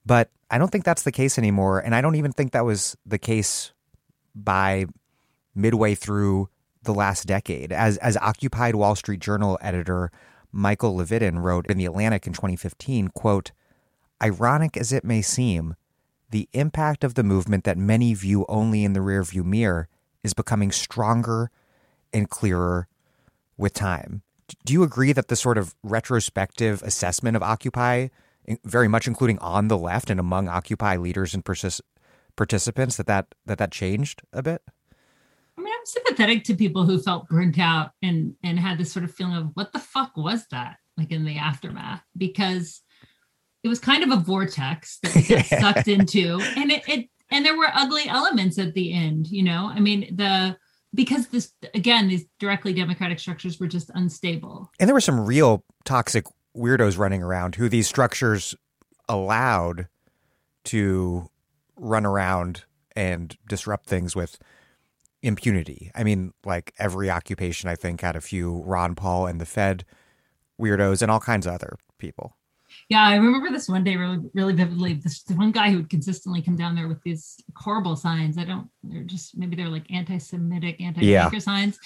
But I don't think that's the case anymore, and I don't even think that was the case by midway through the last decade. As as occupied Wall Street Journal editor Michael Levitin wrote in The Atlantic in 2015, quote, ironic as it may seem, the impact of the movement that many view only in the rearview mirror is becoming stronger and clearer with time. Do you agree that the sort of retrospective assessment of Occupy, very much including on the left and among Occupy leaders and participants, that that, that that changed a bit? I mean, I'm sympathetic to people who felt burnt out and and had this sort of feeling of what the fuck was that like in the aftermath because it was kind of a vortex that we got sucked into and it, it and there were ugly elements at the end you know i mean the because this again these directly democratic structures were just unstable and there were some real toxic weirdos running around who these structures allowed to run around and disrupt things with impunity. I mean, like every occupation, I think, had a few Ron Paul and the Fed weirdos and all kinds of other people. Yeah, I remember this one day really, really vividly. This one guy who would consistently come down there with these horrible signs. I don't, they're just maybe they're like anti-Semitic, anti-Quaker yeah. signs,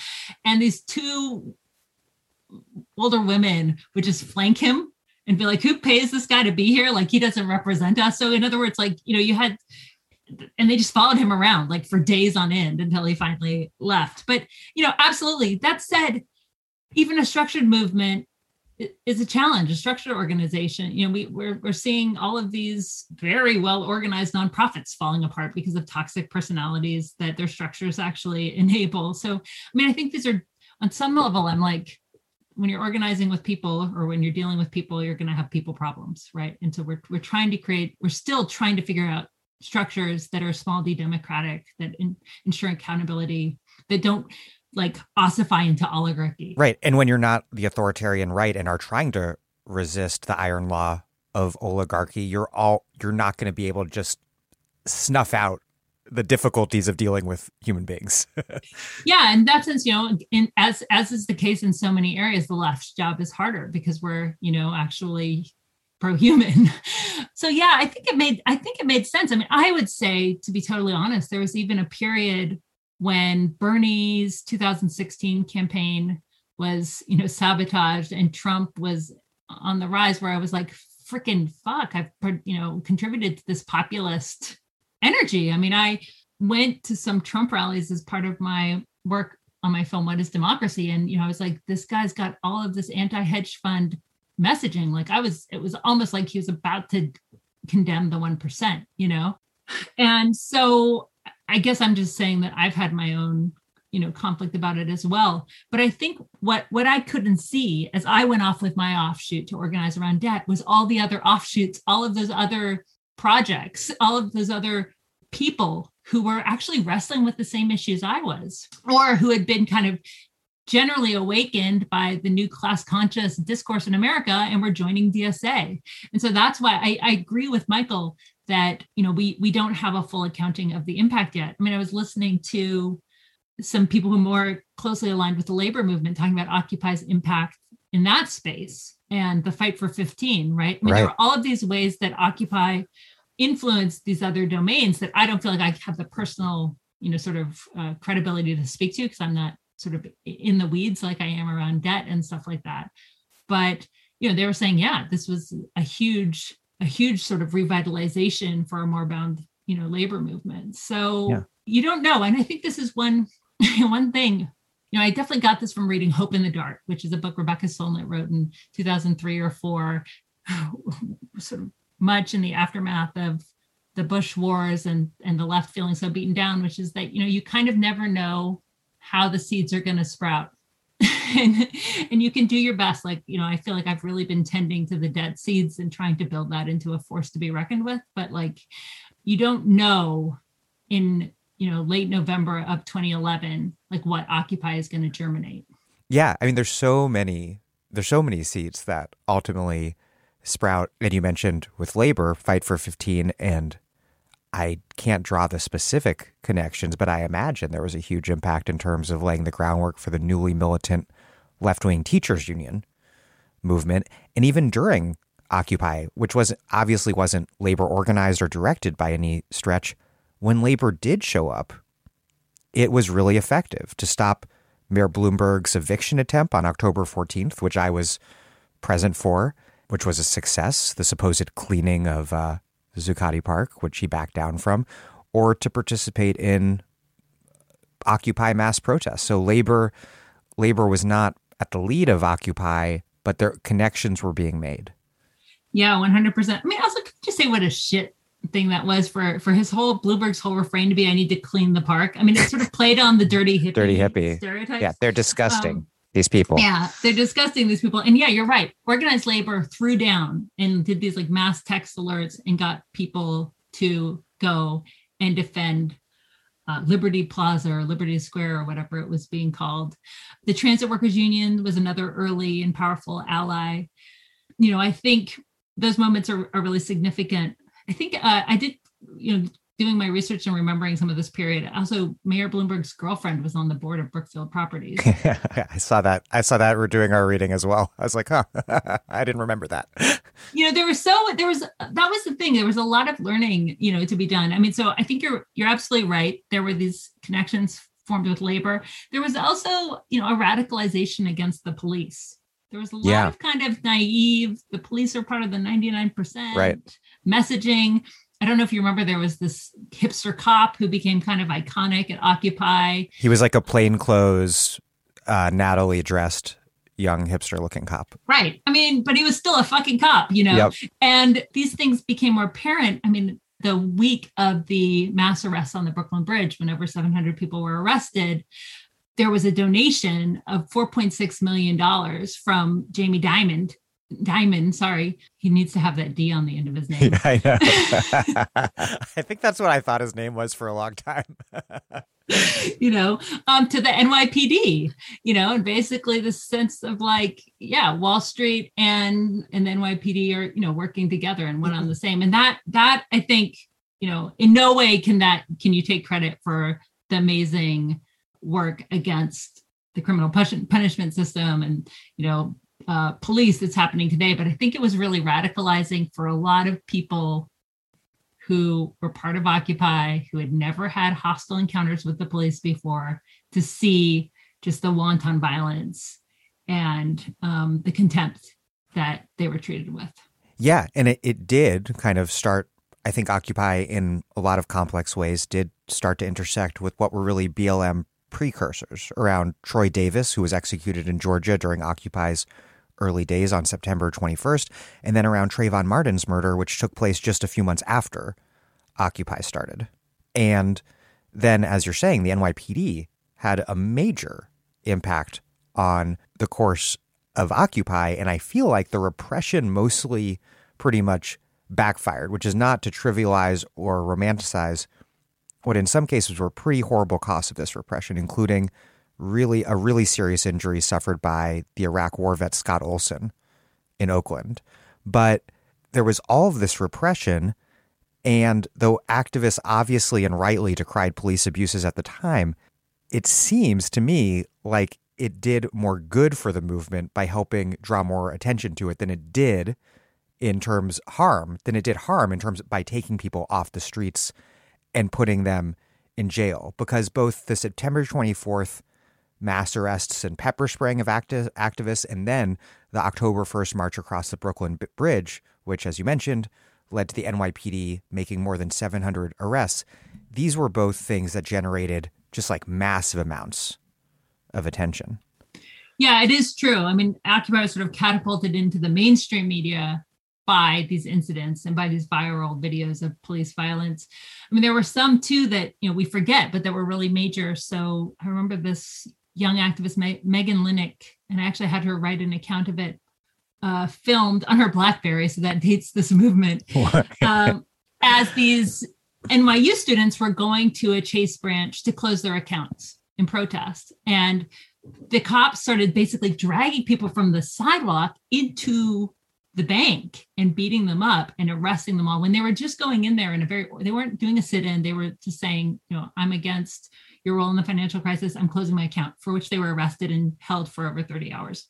and these two older women would just flank him and be like, "Who pays this guy to be here? Like he doesn't represent us." So, in other words, like you know, you had and they just followed him around like for days on end until he finally left. But, you know, absolutely. That said, even a structured movement is a challenge, a structured organization. You know, we, we're, we're seeing all of these very well organized nonprofits falling apart because of toxic personalities that their structures actually enable. So, I mean, I think these are on some level, I'm like, when you're organizing with people or when you're dealing with people, you're going to have people problems, right? And so we're, we're trying to create, we're still trying to figure out structures that are small d democratic that in, ensure accountability that don't like ossify into oligarchy right and when you're not the authoritarian right and are trying to resist the iron law of oligarchy you're all you're not going to be able to just snuff out the difficulties of dealing with human beings. yeah, in that sense, you know, in, as as is the case in so many areas, the left's job is harder because we're, you know, actually pro-human. So yeah, I think it made I think it made sense. I mean, I would say to be totally honest, there was even a period when Bernie's 2016 campaign was, you know, sabotaged and Trump was on the rise where I was like, freaking fuck, I've you know, contributed to this populist energy. I mean, I went to some Trump rallies as part of my work on my film What is Democracy and you know, I was like this guy's got all of this anti-hedge fund messaging. Like I was, it was almost like he was about to condemn the 1%, you know? And so I guess I'm just saying that I've had my own you know conflict about it as well but i think what what i couldn't see as i went off with my offshoot to organize around debt was all the other offshoots all of those other projects all of those other people who were actually wrestling with the same issues i was or who had been kind of generally awakened by the new class conscious discourse in America, and we're joining DSA. And so that's why I, I, agree with Michael that you know we we don't have a full accounting of the impact yet. I mean, I was listening to some people who are more closely aligned with the labor movement talking about Occupy's impact in that space and the fight for 15, right? I mean, right. there are all of these ways that Occupy influence these other domains that I don't feel like I have the personal, you know, sort of uh, credibility to speak to because I'm not sort of in the weeds like I am around debt and stuff like that. But you know, they were saying, yeah, this was a huge, a huge sort of revitalization for a more bound, you know, labor movement. So yeah. you don't know. And I think this is one one thing. You know, I definitely got this from reading Hope in the Dark, which is a book Rebecca Solnit wrote in 2003 or four, sort of much in the aftermath of the Bush wars and and the left feeling so beaten down, which is that you know you kind of never know how the seeds are going to sprout. and, and you can do your best. Like, you know, I feel like I've really been tending to the dead seeds and trying to build that into a force to be reckoned with. But like, you don't know in, you know, late November of 2011, like what Occupy is going to germinate. Yeah, I mean, there's so many. There's so many seeds that ultimately sprout. And you mentioned with labor, fight for 15, and I can't draw the specific connections, but I imagine there was a huge impact in terms of laying the groundwork for the newly militant left wing teachers union movement. And even during Occupy, which was obviously wasn't labor organized or directed by any stretch, when labor did show up, it was really effective to stop Mayor Bloomberg's eviction attempt on October 14th, which I was present for, which was a success, the supposed cleaning of uh, Zuccotti Park, which he backed down from, or to participate in Occupy mass protests. So labor labor was not at the lead of Occupy, but their connections were being made. Yeah, 100%. I mean, also just say what a shit thing that was for for his whole Bloomberg's whole refrain to be I need to clean the park. I mean, it sort of played on the dirty hippie dirty hippie stereotypes. Yeah, they're disgusting. Um, these people. Yeah, they're disgusting, these people. And yeah, you're right. Organized labor threw down and did these like mass text alerts and got people to go and defend uh, Liberty Plaza or Liberty Square or whatever it was being called. The Transit Workers Union was another early and powerful ally. You know, I think those moments are, are really significant. I think uh, I did, you know, doing my research and remembering some of this period. Also, Mayor Bloomberg's girlfriend was on the board of Brookfield Properties. I saw that. I saw that. We're doing our reading as well. I was like, huh, I didn't remember that. you know, there was so there was that was the thing. There was a lot of learning, you know, to be done. I mean, so I think you're you're absolutely right. There were these connections formed with labor. There was also, you know, a radicalization against the police. There was a lot Yeah. of kind of naive, the police are part of the 99% Right. messaging. I don't know if you remember, there was this hipster cop who became kind of iconic at Occupy. He was like a plainclothes, uh, Natalie dressed young hipster looking cop. Right. I mean, but he was still a fucking cop, you know? Yep. And these things became more apparent. I mean, the week of the mass arrests on the Brooklyn Bridge, when over 700 people were arrested, there was a donation of $4.6 million from Jamie Diamond. Diamond, sorry, he needs to have that D on the end of his name. I know. I think that's what I thought his name was for a long time. you know, um, to the NYPD, you know, and basically the sense of like, yeah, Wall Street and and the NYPD are, you know, working together and one on the same. And that that I think, you know, in no way can that can you take credit for the amazing work against the criminal punishment system and you know uh, police that's happening today. But I think it was really radicalizing for a lot of people who were part of Occupy, who had never had hostile encounters with the police before, to see just the wanton violence and um, the contempt that they were treated with. Yeah, and it, it did kind of start. I think Occupy, in a lot of complex ways, did start to intersect with what were really BLM precursors around Troy Davis, who was executed in Georgia during Occupy's early days on September 21st, and then around Trayvon Martin's murder, which took place just a few months after Occupy started. And then, as you're saying, the NYPD had a major impact on the course of Occupy. And I feel like the repression mostly pretty much backfired, which is not to trivialize or romanticize what in some cases were pretty horrible costs of this repression, including really a really serious injury suffered by the Iraq war vet Scott Olsen in Oakland. But there was all of this repression. And though activists obviously and rightly decried police abuses at the time, it seems to me like it did more good for the movement by helping draw more attention to it than it did in terms harm than it did harm in terms by taking people off the streets and putting them in jail because both the September 24th mass arrests and pepper spraying of acti- activists and then the October 1st march across the Brooklyn Bridge which as you mentioned led to the NYPD making more than 700 arrests these were both things that generated just like massive amounts of attention Yeah, it is true. I mean, Occupy was sort of catapulted into the mainstream media by these incidents and by these viral videos of police violence. I mean, there were some too that you know we forget, but that were really major. So I remember this young activist Me- Megan Linick, and I actually had her write an account of it, uh, filmed on her BlackBerry, so that dates this movement. um, as these NYU students were going to a Chase branch to close their accounts in protest, and the cops started basically dragging people from the sidewalk into the bank and beating them up and arresting them all when they were just going in there in a very they weren't doing a sit-in. They were just saying you know i'm against your role in the financial crisis i'm closing my account for which they were arrested and held for over 30 hours.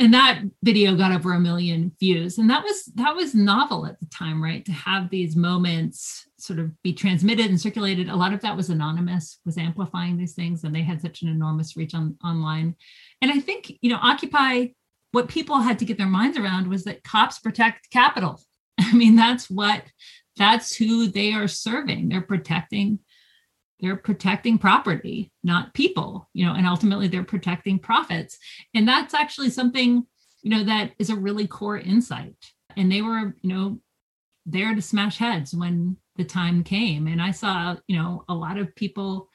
And that video got over a million views and that was that was novel at the time right? To have these moments sort of be transmitted and circulated a lot of that was anonymous was amplifying these things and they had such an enormous reach on online. And i think you know occupy what people had to get their minds around was that cops protect capital i mean that's what that's who they are serving. They're protecting they're protecting property not people you know and ultimately they're protecting profits. And that's actually something you know that is a really core insight. And they were you know there to smash heads when the time came. And i saw you know a lot of people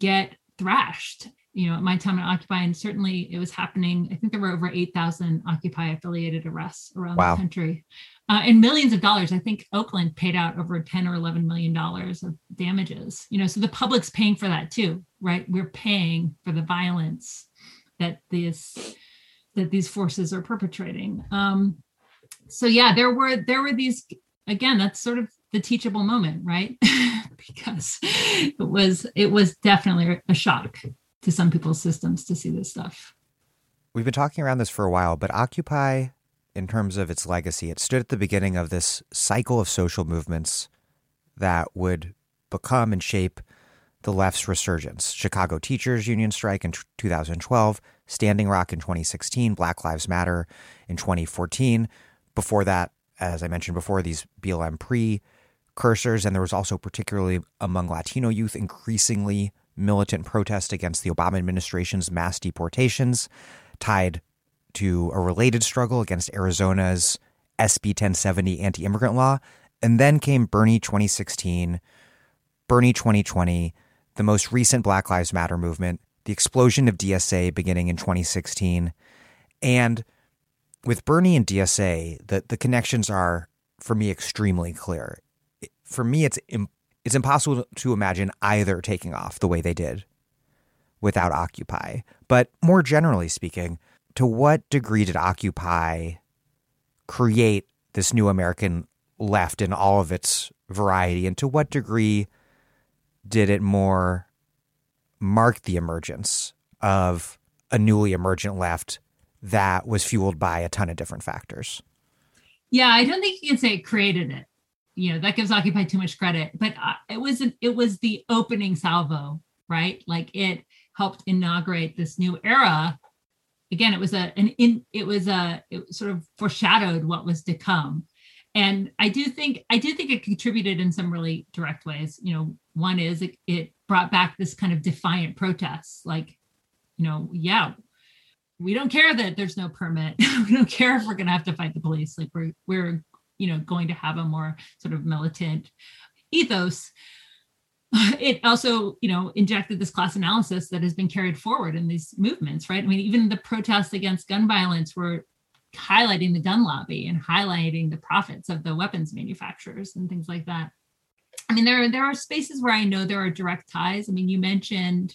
get thrashed you know at my time at occupy and certainly it was happening i think there were over 8000 occupy affiliated arrests around wow. the country uh, and millions of dollars. I think Oakland paid out over 10 or 11 million dollars of damages. You know, so the public's paying for that too, right? We're paying for the violence that this that these forces are perpetrating. Um, so yeah, there were there were these again. That's sort of the teachable moment, right? because it was it was definitely a shock to some people's systems to see this stuff. We've been talking around this for a while, but Occupy in terms of its legacy. It stood at the beginning of this cycle of social movements that would become and shape the left's resurgence. Chicago Teachers Union strike in 2012, Standing Rock in 2016, Black Lives Matter in 2014. Before that, as I mentioned before, these BLM precursors, and there was also particularly among Latino youth increasingly militant protest against the Obama administration's mass deportations, tied to a related struggle against Arizona's SB 1070 anti immigrant law. And then came Bernie 2016, Bernie 2020, the most recent Black Lives Matter movement, the explosion of DSA beginning in 2016. And with Bernie and DSA, the, the connections are, for me, extremely clear. For me, it's, it's impossible to imagine either taking off the way they did without Occupy. But more generally speaking, to what degree did Occupy create this new American left in all of its variety? And to what degree did it more mark the emergence of a newly emergent left that was fueled by a ton of different factors? Yeah, I don't think you can say it created it. You know, that gives Occupy too much credit, but uh, it was an, it was the opening salvo, right? Like it helped inaugurate this new era. Again it was a an in it was a it sort of foreshadowed what was to come. And i do think i do think it contributed in some really direct ways. You know one is it, it brought back this kind of defiant protests like you know yeah we don't care that there's no permit. We don't care if we're going to have to fight the police. Like we're we're you know going to have a more sort of militant ethos it also you know injected this class analysis that has been carried forward in these movements right? I mean even the protests against gun violence were highlighting the gun lobby and highlighting the profits of the weapons manufacturers and things like that. I mean there are there are spaces where i know there are direct ties. I mean you mentioned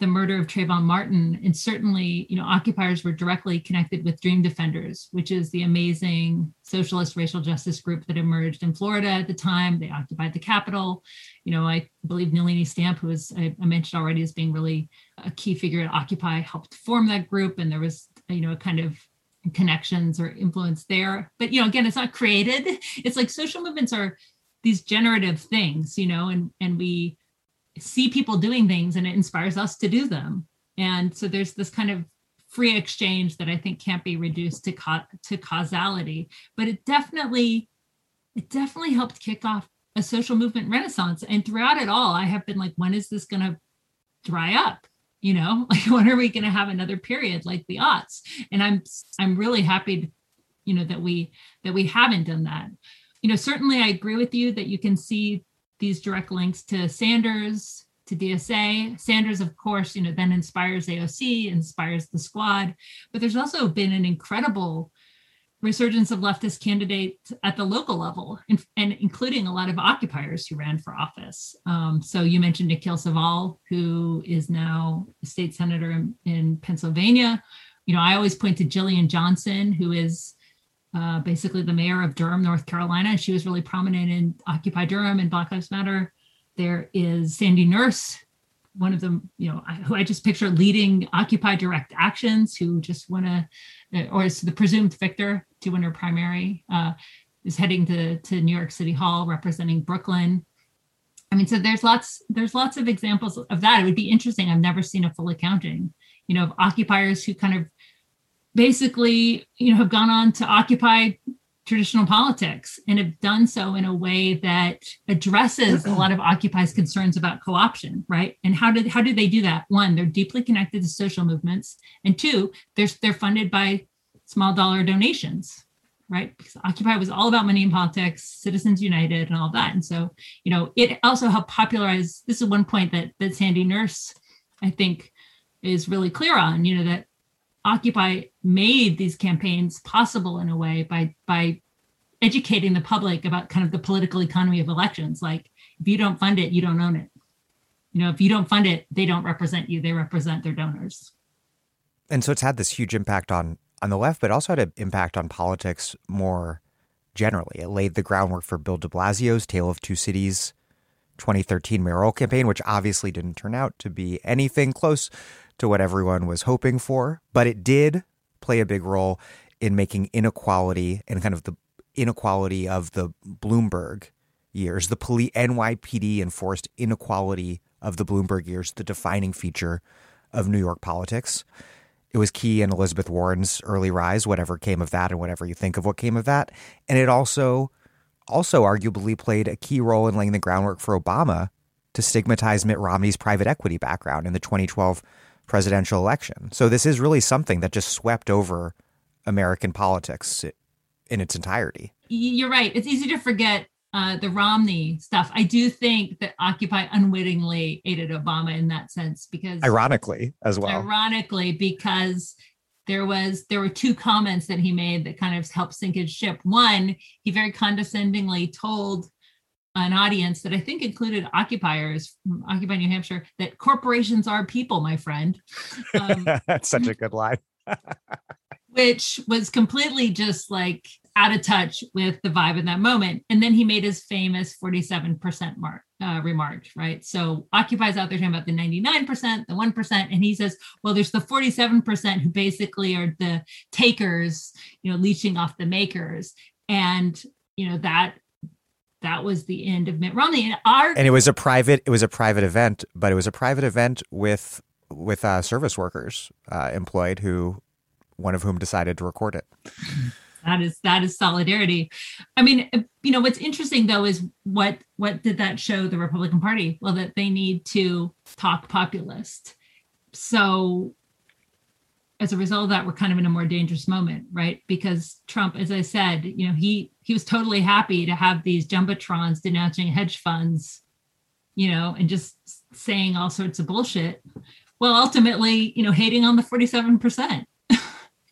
the murder of Trayvon Martin. And certainly, you know, occupiers were directly connected with Dream Defenders, which is the amazing socialist racial justice group that emerged in Florida at the time. They occupied the Capitol. You know, I believe Nelini Stamp, who was I mentioned already as being really a key figure at Occupy, helped form that group. And there was, you know, a kind of connections or influence there. But you know, again, it's not created. It's like social movements are these generative things, you know, and and we see people doing things and it inspires us to do them. And so there's this kind of free exchange that I think can't be reduced to to causality, but it definitely it definitely helped kick off a social movement renaissance. And throughout it all, I have been like, when is this going to dry up? You know, like when are we going to have another period like the aughts? And I'm I'm really happy, to, you know, that we that we haven't done that. You know, certainly I agree with you that you can see these direct links to Sanders, to DSA. Sanders, of course, you know, then inspires AOC, inspires the squad. But there's also been an incredible resurgence of leftist candidates at the local level, and, and including a lot of occupiers who ran for office. Um, so you mentioned Nikil Saval, who is now a state senator in, in, Pennsylvania. You know, I always point to Jillian Johnson, who is uh, basically the mayor of Durham, North Carolina. She was really prominent in Occupy Durham and Black Lives Matter. There is Sandy Nurse, one of them, you know, who I just picture leading Occupy Direct Actions, who just want to, or is the presumed victor to win her primary, uh, is heading to to New York City Hall representing Brooklyn. I mean, so there's lots there's lots of examples of that. It would be interesting. I've never seen a full accounting, you know, of occupiers who kind of basically, you know, have gone on to occupy traditional politics and have done so in a way that addresses a lot of occupy's concerns about co-option right? And how did how do they do that? One they're deeply connected to social movements. And two they're they're funded by small dollar donations right? Because occupy was all about money in politics citizens united and all that. And so you know it also helped popularize this is one point that that sandy nurse i think is really clear on you know that Occupy made these campaigns possible in a way by by educating the public about kind of the political economy of elections. Like if you don't fund it, you don't own it. You know, if you don't fund it, they don't represent you; they represent their donors. And so it's had this huge impact on on the left, but also had an impact on politics more generally. It laid the groundwork for Bill de Blasio's Tale of Two Cities 2013 mayoral campaign, which obviously didn't turn out to be anything close to what everyone was hoping for, but it did play a big role in making inequality and kind of the inequality of the Bloomberg years, the NYPD enforced inequality of the Bloomberg years, the defining feature of New York politics. It was key in Elizabeth Warren's early rise, whatever came of that and whatever you think of what came of that. And it also also arguably played a key role in laying the groundwork for Obama to stigmatize Mitt Romney's private equity background in the 2012 presidential election. So this is really something that just swept over American politics in its entirety. You're right. It's easy to forget uh, the Romney stuff. I do think that Occupy unwittingly aided Obama in that sense because ironically as well. Ironically, because there was there were two comments that he made that kind of helped sink his ship. One, he very condescendingly told an audience that I think included occupiers from Occupy New Hampshire that corporations are people, my friend. Um, That's such a good line. which was completely just like out of touch with the vibe in that moment. And then he made his famous 47% mark uh, remark, right? So Occupy's out there talking about the 99%, the 1%, and he says, well, there's the 47% who basically are the takers, you know, leeching off the makers. And, you know, that that was the end of Mitt Romney. And our and it was a private it was a private event, but it was a private event with with uh, service workers uh, employed who one of whom decided to record it. That is that is solidarity. I mean, you know, what's interesting though is what what did that show the Republican Party? Well, that they need to talk populist. So as a result of that, we're kind of in a more dangerous moment, right? Because Trump, as I said, you know, he he was totally happy to have these jumbotrons denouncing hedge funds, you know, and just saying all sorts of bullshit. Well, ultimately, you know, hating on the 47%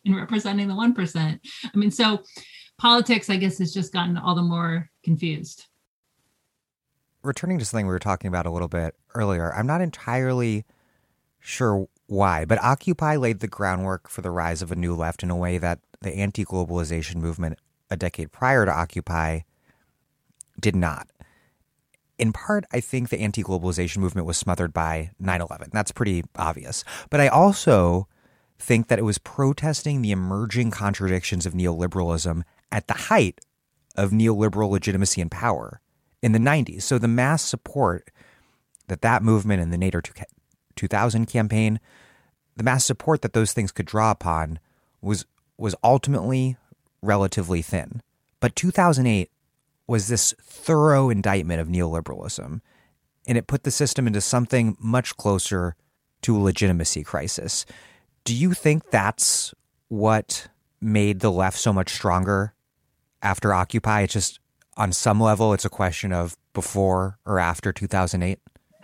and representing the 1%. I mean, so politics, I guess, has just gotten all the more confused. Returning to something we were talking about a little bit earlier, I'm not entirely sure why, but Occupy laid the groundwork for the rise of a new left in a way that the anti globalization movement a decade prior to Occupy did not. In part, I think the anti globalization movement was smothered by 9 11. That's pretty obvious. But I also think that it was protesting the emerging contradictions of neoliberalism at the height of neoliberal legitimacy and power in the 90s. So the mass support that that movement and the Nader 2000 campaign, the mass support that those things could draw upon was was ultimately relatively thin. But 2008 was this thorough indictment of neoliberalism, and it put the system into something much closer to a legitimacy crisis. Do you think that's what made the left so much stronger after Occupy? It's just on some level, it's a question of before or after 2008.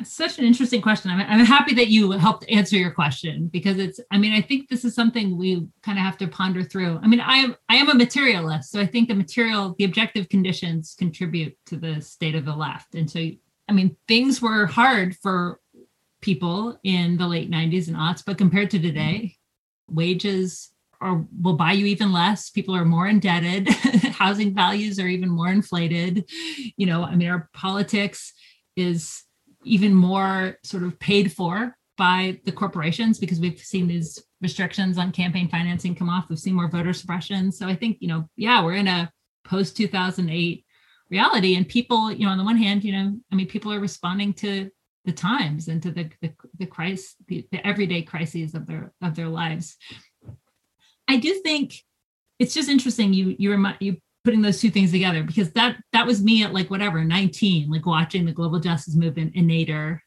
Such an interesting question. I'm, I'm happy that you helped answer your question because it's, I mean, I think this is something we kind of have to ponder through. I mean, I am, I am a materialist. So I think the material, the objective conditions contribute to the state of the left. And so, I mean, things were hard for people in the late 90s and aughts, but compared to today, wages are will buy you even less. People are more indebted. Housing values are even more inflated. You know, I mean, our politics is even more sort of paid for by the corporations because we've seen these restrictions on campaign financing come off. We've seen more voter suppression. So I think, you know, yeah, we're in a post 2008 reality and people, you know, on the one hand, you know, I mean, people are responding to the times and to the the, the crisis, the, the everyday crises of their of their lives. I do think it's just interesting you you remind you putting those two things together because that that was me at like whatever 19 like watching the global justice movement in nader.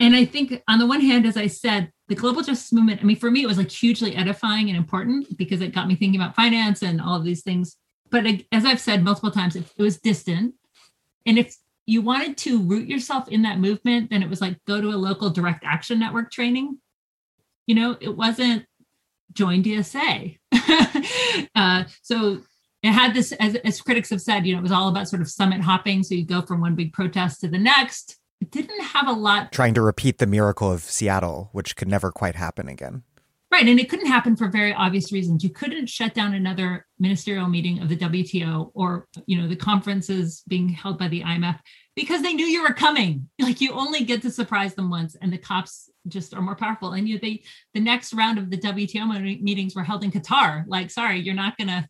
And i think on the one hand as i said the global justice movement i mean for me it was like hugely edifying and important because it got me thinking about finance and all of these things. But as i've said multiple times it, it was distant. And if you wanted to root yourself in that movement then it was like go to a local direct action network training. You know it wasn't join dsa uh, so it had this as, as critics have said you know it was all about sort of summit hopping. So you go from one big protest to the next. It didn't have a lot trying to repeat the miracle of seattle which could never quite happen again. Right. And it couldn't happen for very obvious reasons. You couldn't shut down another ministerial meeting of the wto or you know the conferences being held by the imf because they knew you were coming. Like you only get to surprise them once and the cops just are more powerful. And you they the next round of the wto meetings were held in qatar. Like sorry you're not gonna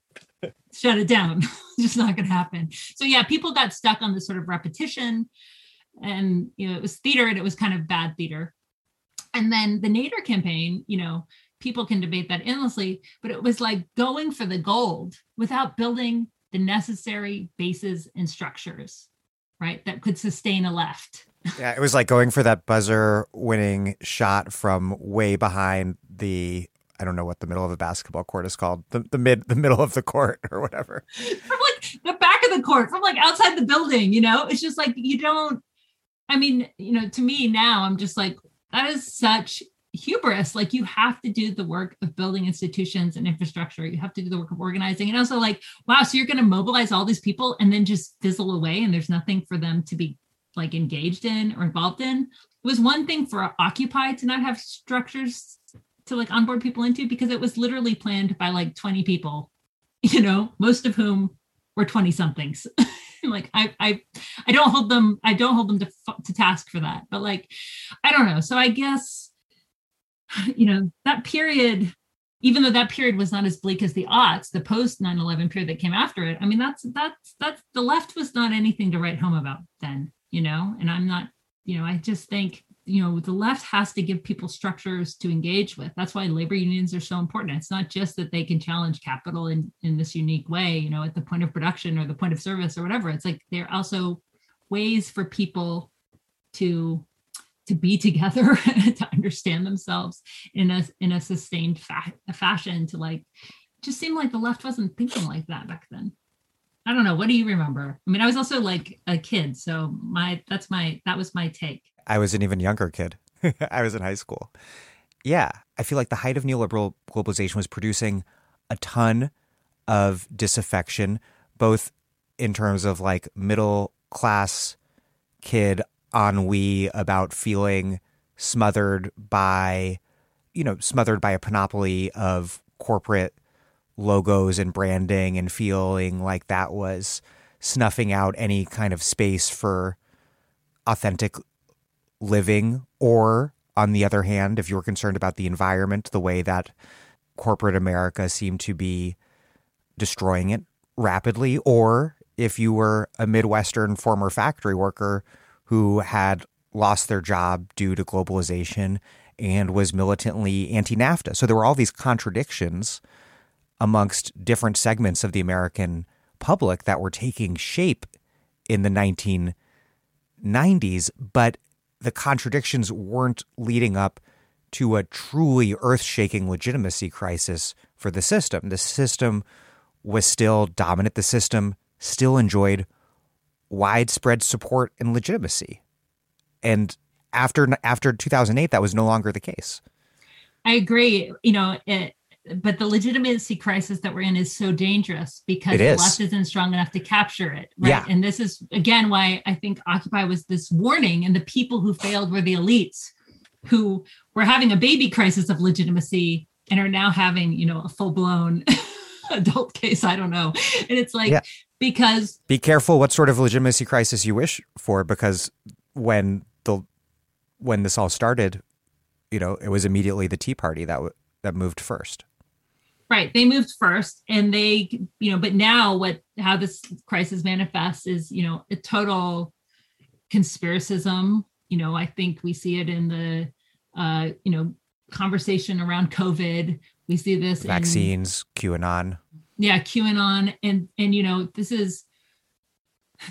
shut it down. just not going to happen. So yeah, people got stuck on this sort of repetition, and you know it was theater and it was kind of bad theater. And then the Nader campaign, you know, people can debate that endlessly, but it was like going for the gold without building the necessary bases and structures, right, that could sustain a left. Yeah, it was like going for that buzzer winning shot from way behind the I don't know what the middle of a basketball court is called. The, the mid the middle of the court or whatever. From like the back of the court, from like outside the building, you know? It's just like you don't I mean, you know, to me now I'm just like that is such hubris. Like you have to do the work of building institutions and infrastructure. You have to do the work of organizing. And also like, wow, so you're going to mobilize all these people and then just fizzle away and there's nothing for them to be like engaged in or involved in. It was one thing for Occupy to not have structures to like onboard people into because it was literally planned by like 20 people, you know, most of whom were 20 somethings. like I, I, I don't hold them, I don't hold them to, to task for that, but like, I don't know. So I guess, you know, that period, even though that period was not as bleak as the aughts, the post 9-11 period that came after it, I mean, that's, that's, that's, the left was not anything to write home about then, you know, and I'm not, you know, I just think you know the left has to give people structures to engage with. That's why labor unions are so important. It's not just that they can challenge capital in in this unique way you know at the point of production or the point of service or whatever. It's like they're also ways for people to to be together to understand themselves in a in a sustained fa- fashion to like just seem like the left wasn't thinking like that back then. I don't know. What do you remember? I mean i was also like a kid so my that's my that was my take I was an even younger kid. I was in high school. Yeah, I feel like the height of neoliberal globalization was producing a ton of disaffection, both in terms of like middle class kid ennui about feeling smothered by, you know, smothered by a panoply of corporate logos and branding and feeling like that was snuffing out any kind of space for authentic living, or on the other hand, if you were concerned about the environment, the way that corporate America seemed to be destroying it rapidly, or if you were a Midwestern former factory worker who had lost their job due to globalization and was militantly anti NAFTA. So there were all these contradictions amongst different segments of the American public that were taking shape in the 1990s. But the contradictions weren't leading up to a truly earth shaking legitimacy crisis for the system. The system was still dominant, the system still enjoyed widespread support and legitimacy. And after after 2008 that was no longer the case. I agree. You know, it, but the legitimacy crisis that we're in is so dangerous because the left isn't strong enough to capture it. Right. Yeah. And this is again why I think Occupy was this warning, and the people who failed were the elites who were having a baby crisis of legitimacy and are now having, you know, a full-blown adult case. I don't know. And it's like Yeah. because Be careful what sort of legitimacy crisis you wish for because when the when this all started, you know, it was immediately the Tea Party that w- that moved first. Right. They moved first and they, you know, but now what, how this crisis manifests is, you know, a total conspiracism. You know, I think we see it in the, uh, you know, conversation around COVID. We see this in, Vaccines, QAnon. yeah, QAnon. And, and, you know, this is,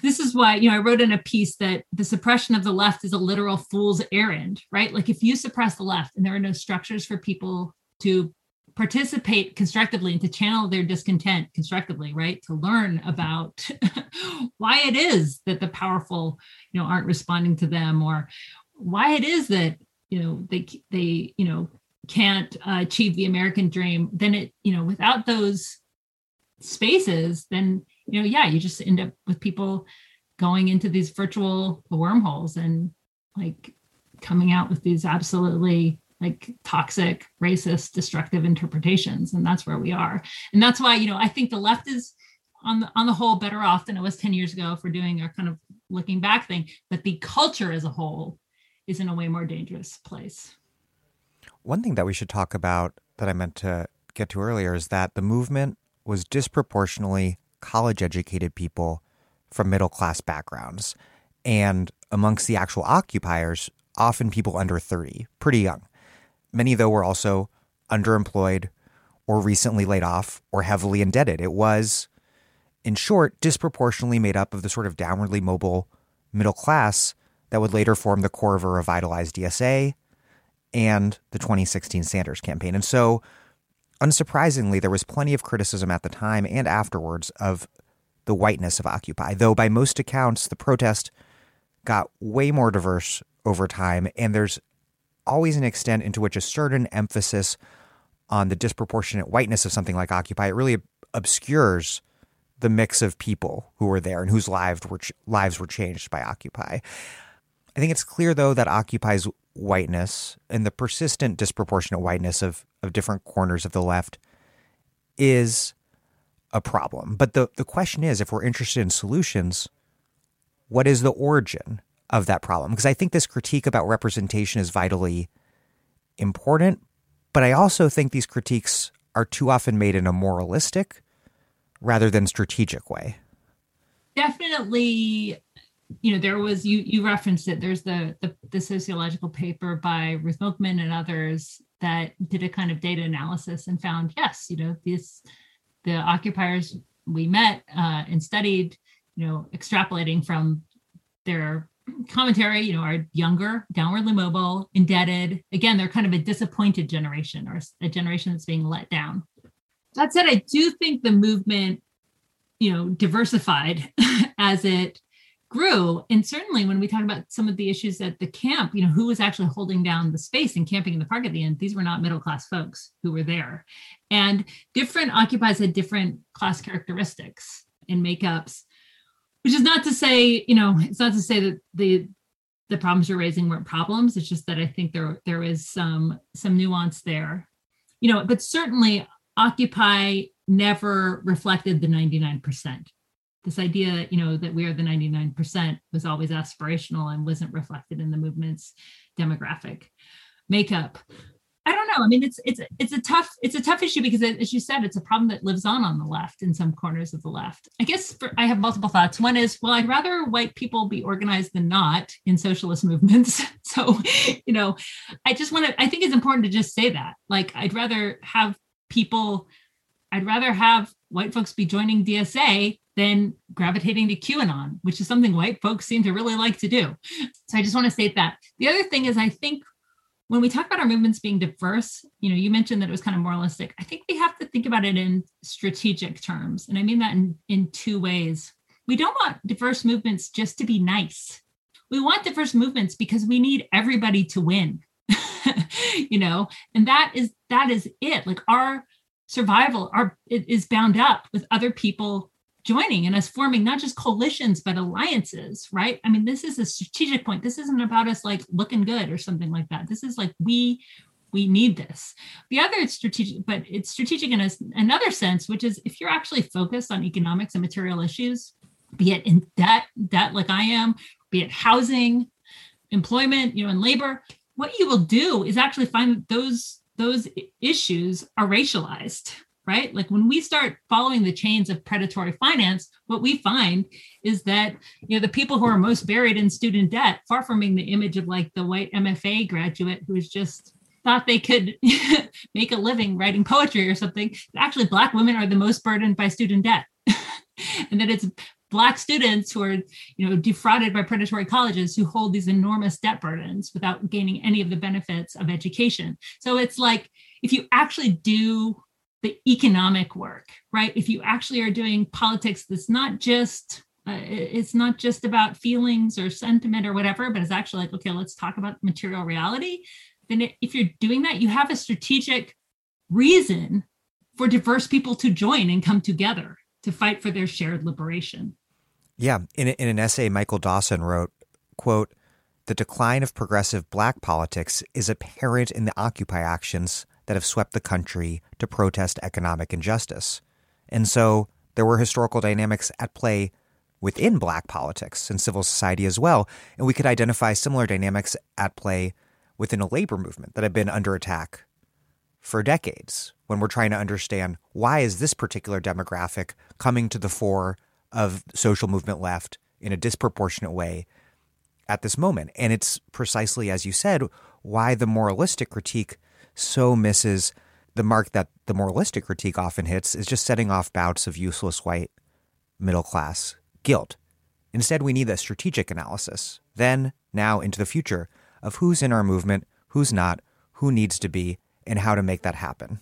this is why, you know, I wrote in a piece that the suppression of the left is a literal fool's errand, right? Like if you suppress the left and there are no structures for people to participate constructively and to channel their discontent constructively, right? To learn about why it is that the powerful, you know, aren't responding to them or why it is that, you know, they, they, you know, can't uh, achieve the American dream, then it, you know, without those spaces, then you know, yeah, you just end up with people going into these virtual wormholes and like coming out with these absolutely like toxic, racist, destructive interpretations, and that's where we are. And that's why, you know, I think the left is on the on the whole better off than it was 10 years ago for doing a kind of looking back thing, but the culture as a whole is in a way more dangerous place. One thing that we should talk about that I meant to get to earlier is that the movement was disproportionately college educated people from middle class backgrounds. And amongst the actual occupiers, often people under 30, pretty young. Many, though, were also underemployed or recently laid off or heavily indebted. It was, in short, disproportionately made up of the sort of downwardly mobile middle class that would later form the core of a revitalized DSA and the 2016 Sanders campaign. And so, unsurprisingly, there was plenty of criticism at the time and afterwards of the whiteness of Occupy, though by most accounts, the protest got way more diverse over time, and there's always an extent into which a certain emphasis on the disproportionate whiteness of something like Occupy it really obscures the mix of people who were there and whose lives were lives were changed by Occupy. I think it's clear though that Occupy's whiteness and the persistent disproportionate whiteness of of different corners of the left is a problem. But the the question is if we're interested in solutions, what is the origin of that problem? Because I think this critique about representation is vitally important, but I also think these critiques are too often made in a moralistic rather than strategic way. Definitely, you know, there was you you referenced it. There's the the, the sociological paper by Ruth Milkman and others that did a kind of data analysis and found yes, you know, these the occupiers we met uh, and studied, you know, extrapolating from their commentary, you know, are younger, downwardly mobile, indebted. Again, they're kind of a disappointed generation or a generation that's being let down. That said, I do think the movement, you know, diversified as it grew. And certainly when we talk about some of the issues at the camp, you know, who was actually holding down the space and camping in the park at the end, these were not middle class folks who were there. And different occupies had different class characteristics and makeups which is not to say you know it's not to say that the the problems you're raising weren't problems. It's just that i think there there is some some nuance there. You know but certainly occupy never reflected the 99% this idea you know that we are the 99% was always aspirational and wasn't reflected in the movement's demographic makeup I don't know. I mean, it's it's it's a tough it's a tough issue because, as you said, it's a problem that lives on on the left in some corners of the left. I guess for, I have multiple thoughts. One is, well, I'd rather white people be organized than not in socialist movements. So, you know, I just want to. I think it's important to just say that. Like, I'd rather have people. I'd rather have white folks be joining DSA than gravitating to QAnon, which is something white folks seem to really like to do. So I just want to state that. The other thing is, I think when we talk about our movements being diverse, you know, you mentioned that it was kind of moralistic. I think we have to think about it in strategic terms. And I mean that in, in two ways. We don't want diverse movements just to be nice. we want diverse movements because we need everybody to win. you know, and that is that is it. Like our survival our it is bound up with other people joining and us forming not just coalitions but alliances right? I mean this is a strategic point. This isn't about us like looking good or something like that. This is like we we need this. The other strategic but it's strategic in a, another sense which is if you're actually focused on economics and material issues be it in debt debt like i am be it housing employment you know and labor what you will do is actually find that those those issues are racialized right? Like when we start following the chains of predatory finance, what we find is that you know the people who are most buried in student debt, far from being the image of like the white MFA graduate who's just thought they could make a living writing poetry or something, actually black women are the most burdened by student debt. and that it's black students who are you know defrauded by predatory colleges who hold these enormous debt burdens without gaining any of the benefits of education so it's like if you actually do the economic work, right? If you actually are doing politics that's not just uh, it's not just about feelings or sentiment or whatever, but it's actually like, okay, let's talk about material reality. Then, if you're doing that, you have a strategic reason for diverse people to join and come together to fight for their shared liberation. Yeah, in, in an essay, Michael Dawson wrote, "quote The decline of progressive black politics is apparent in the Occupy actions that have swept the country to protest economic injustice. And so there were historical dynamics at play within black politics and civil society as well. And we could identify similar dynamics at play within a labor movement that had been under attack for decades when we're trying to understand why is this particular demographic coming to the fore of social movement left in a disproportionate way at this moment. And it's precisely as you said, why the moralistic critique so misses the mark that the moralistic critique often hits is just setting off bouts of useless white middle class guilt. Instead, we need a strategic analysis, then, now, into the future of who's in our movement, who's not, who needs to be, and how to make that happen.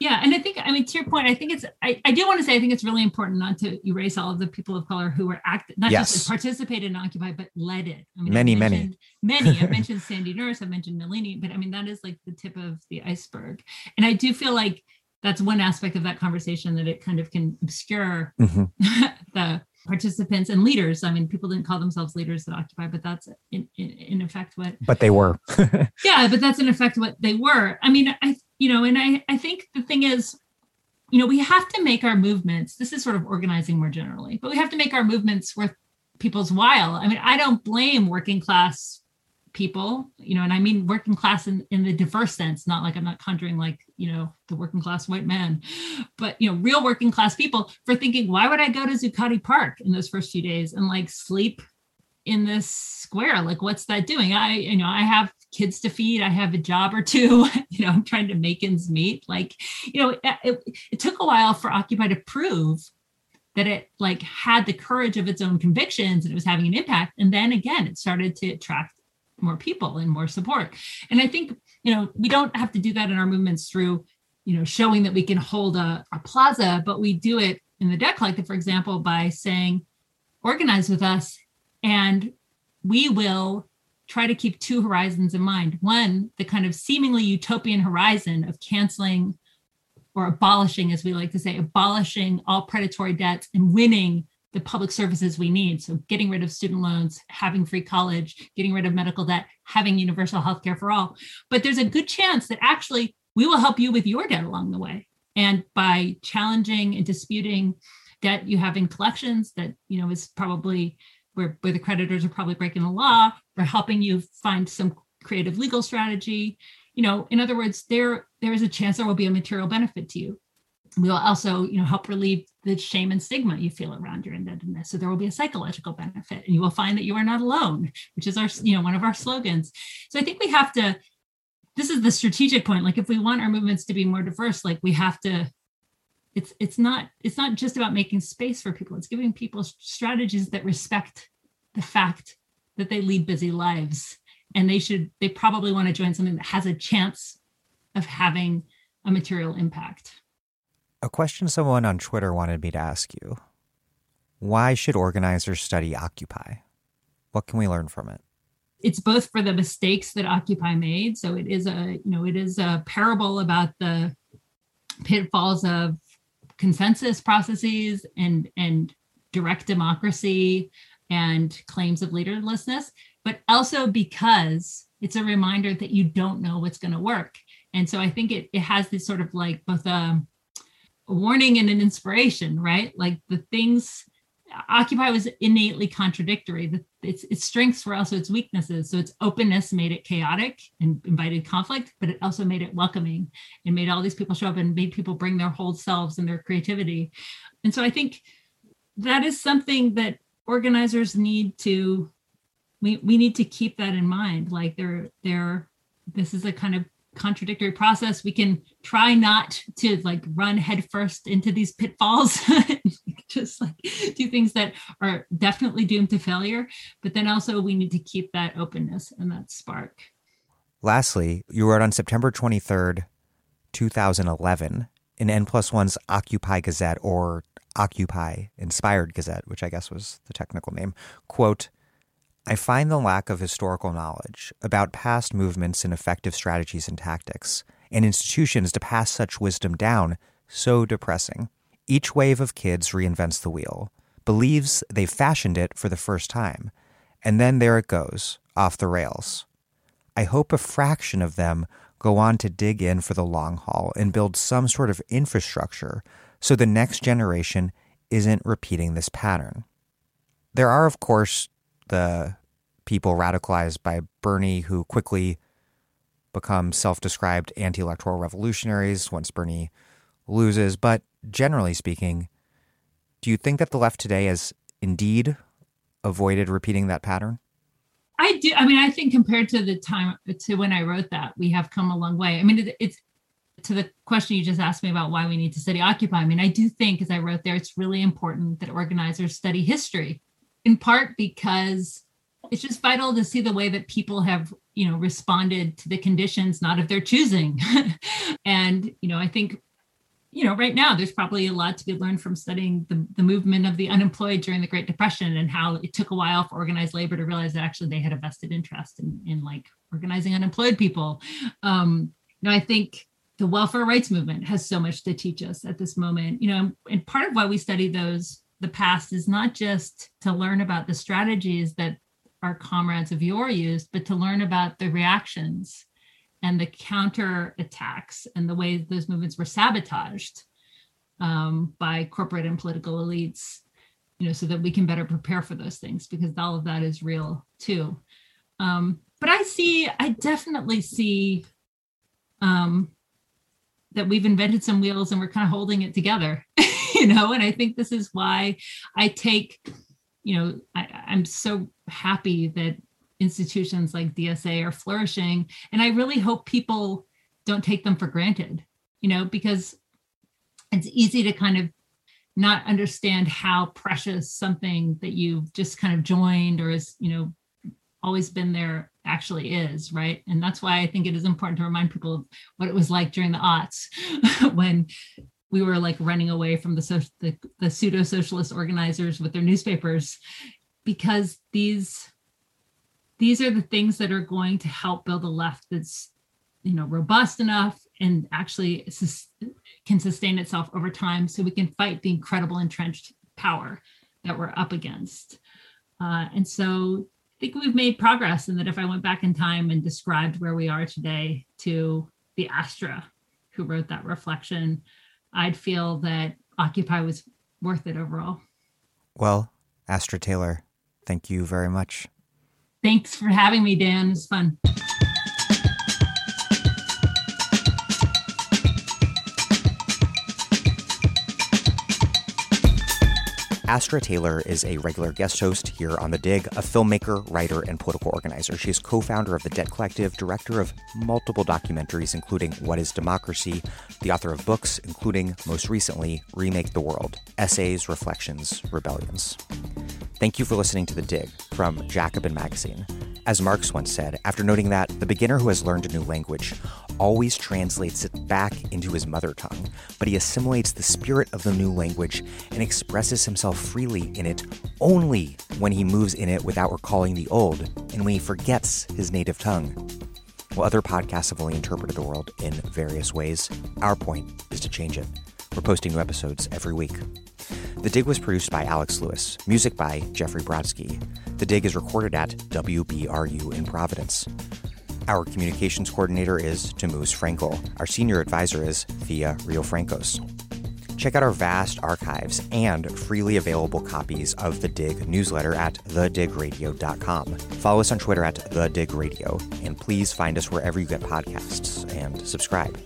Yeah, and I think I mean to your point, I think it's I, I do want to say I think it's really important not to erase all of the people of color who were act not yes. just participated in Occupy but led it. I mean, many, many, many. I mentioned Sandy Nurse, I mentioned Nelini, but I mean that is like the tip of the iceberg. And I do feel like that's one aspect of that conversation that it kind of can obscure mm-hmm. the participants and leaders. I mean, people didn't call themselves leaders at Occupy, but that's in, in, in effect what. But they were. yeah, but that's in effect what they were. I mean, I you know, and I, I think the thing is, you know, we have to make our movements, this is sort of organizing more generally, but we have to make our movements worth people's while. I mean, I don't blame working class people, you know, and I mean working class in, in the diverse sense, not like I'm not conjuring like, you know, the working class white man, but, you know, real working class people for thinking, why would I go to Zuccotti Park in those first few days and like sleep in this square? Like, what's that doing? I, you know, I have kids to feed i have a job or two you know i'm trying to make ends meet. Like you know it, it, it, took a while for occupy to prove that it like had the courage of its own convictions and it was having an impact. And then again it started to attract more people and more support. And i think you know we don't have to do that in our movements through you know showing that we can hold a, a plaza but we do it in the debt collective for example by saying organize with us and we will try to keep two horizons in mind. One, the kind of seemingly utopian horizon of canceling or abolishing, as we like to say, abolishing all predatory debts and winning the public services we need. So, getting rid of student loans, having free college, getting rid of medical debt, having universal health care for all. But there's a good chance that actually we will help you with your debt along the way. And by challenging and disputing debt you have in collections that you know is probably where, where the creditors are probably breaking the law or helping you find some creative legal strategy. You know in other words there there is a chance there will be a material benefit to you. We will also you know help relieve the shame and stigma you feel around your indebtedness. So there will be a psychological benefit and you will find that you are not alone which is our you know one of our slogans. So i think we have to this is the strategic point. Like if we want our movements to be more diverse like we have to it's it's not it's not just about making space for people. It's giving people strategies that respect the fact that they lead busy lives and they should they probably want to join something that has a chance of having a material impact a question someone on twitter wanted me to ask you why should organizers study occupy What can we learn from it? It's both for the mistakes that Occupy made. So it is a, you know, it is a parable about the pitfalls of consensus processes and and direct democracy and claims of leaderlessness, but also because it's a reminder that you don't know what's going to work. And so I think it, it has this sort of like both a, a warning and an inspiration, right? Like the things Occupy was innately contradictory. Its, its strengths were also its weaknesses. So its openness made it chaotic and invited conflict, but it also made it welcoming and made all these people show up and made people bring their whole selves and their creativity. And so I think that is something that organizers need to we we need to keep that in mind. Like they're they're this is a kind of contradictory process. We can try not to like run headfirst into these pitfalls just like do things that are definitely doomed to failure. But then also we need to keep that openness and that spark. Lastly you wrote on september 23rd 2011 in n plus one's occupy gazette or occupy inspired gazette which i guess was the technical name quote I find the lack of historical knowledge about past movements and effective strategies and tactics, and institutions to pass such wisdom down, so depressing. Each wave of kids reinvents the wheel, believes they've fashioned it for the first time, and then there it goes, off the rails. I hope a fraction of them go on to dig in for the long haul and build some sort of infrastructure so the next generation isn't repeating this pattern. There are, of course, the people radicalized by Bernie who quickly become self described anti electoral revolutionaries once Bernie loses. But generally speaking, do you think that the left today has indeed avoided repeating that pattern? I do. I mean, I think compared to the time to when I wrote that, we have come a long way. I mean, it, it's to the question you just asked me about why we need to study Occupy. I mean, I do think, as I wrote there, it's really important that organizers study history, in part because it's just vital to see the way that people have you know responded to the conditions not of their choosing and you know i think you know right now there's probably a lot to be learned from studying the, the movement of the unemployed during the great depression and how it took a while for organized labor to realize that actually they had a vested interest in, in like organizing unemployed people um you know i think the welfare rights movement has so much to teach us at this moment you know and part of why we study those the past is not just to learn about the strategies that our comrades of yore used, but to learn about the reactions and the counter attacks and the way those movements were sabotaged um, by corporate and political elites, you know, so that we can better prepare for those things because all of that is real too. Um, but I see, I definitely see um, that we've invented some wheels and we're kind of holding it together, you know, and I think this is why I take you know, I, I'm so happy that institutions like DSA are flourishing. And I really hope people don't take them for granted, you know, because it's easy to kind of not understand how precious something that you've just kind of joined or is, you know, always been there actually is, right? And that's why I think it is important to remind people of what it was like during the aughts when we were like running away from the, so, the, the pseudo socialist organizers with their newspapers because these these are the things that are going to help build a left that's you know robust enough and actually sus- can sustain itself over time so we can fight the incredible entrenched power that we're up against uh, and so think we've made progress and that if i went back in time and described where we are today to the astra who wrote that reflection I'd feel that Occupy was worth it overall. Well, Astra Taylor, thank you very much. Thanks for having me, Dan. It's fun. Astra Taylor is a regular guest host here on The Dig, a filmmaker, writer, and political organizer. She is co founder of the Debt Collective, director of multiple documentaries, including What is Democracy, the author of books, including, most recently, Remake the World Essays, Reflections, Rebellions. Thank you for listening to The Dig from Jacobin Magazine. As Marx once said, after noting that the beginner who has learned a new language always translates it back into his mother tongue, but he assimilates the spirit of the new language and expresses himself freely in it only when he moves in it without recalling the old, and when he forgets his native tongue. While other podcasts have only interpreted the world in various ways, our point is to change it. We're posting new episodes every week. The Dig was produced by Alex Lewis, music by Jeffrey Brodsky. The Dig is recorded at WBRU in Providence. Our communications coordinator is Tamuz Frankel. Our senior advisor is Thea Riofrancos. Check out our vast archives and freely available copies of the Dig newsletter at thedigradio.com. Follow us on Twitter at thedigradio, and please find us wherever you get podcasts and subscribe.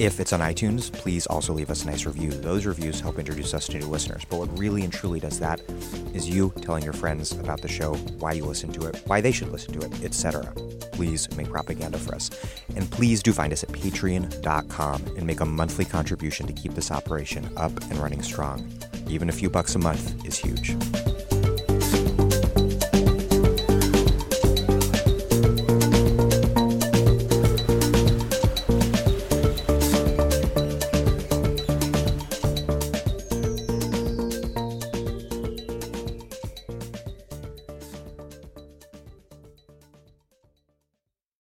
If it's on iTunes, please also leave us a nice review. Those reviews help introduce us to new listeners. But what really and truly does that is you telling your friends about the show, why you listen to it, why they should listen to it, etc. Please make propaganda for us. And please do find us at patreon.com and make a monthly contribution to keep this operation up and running strong. Even a few bucks a month is huge.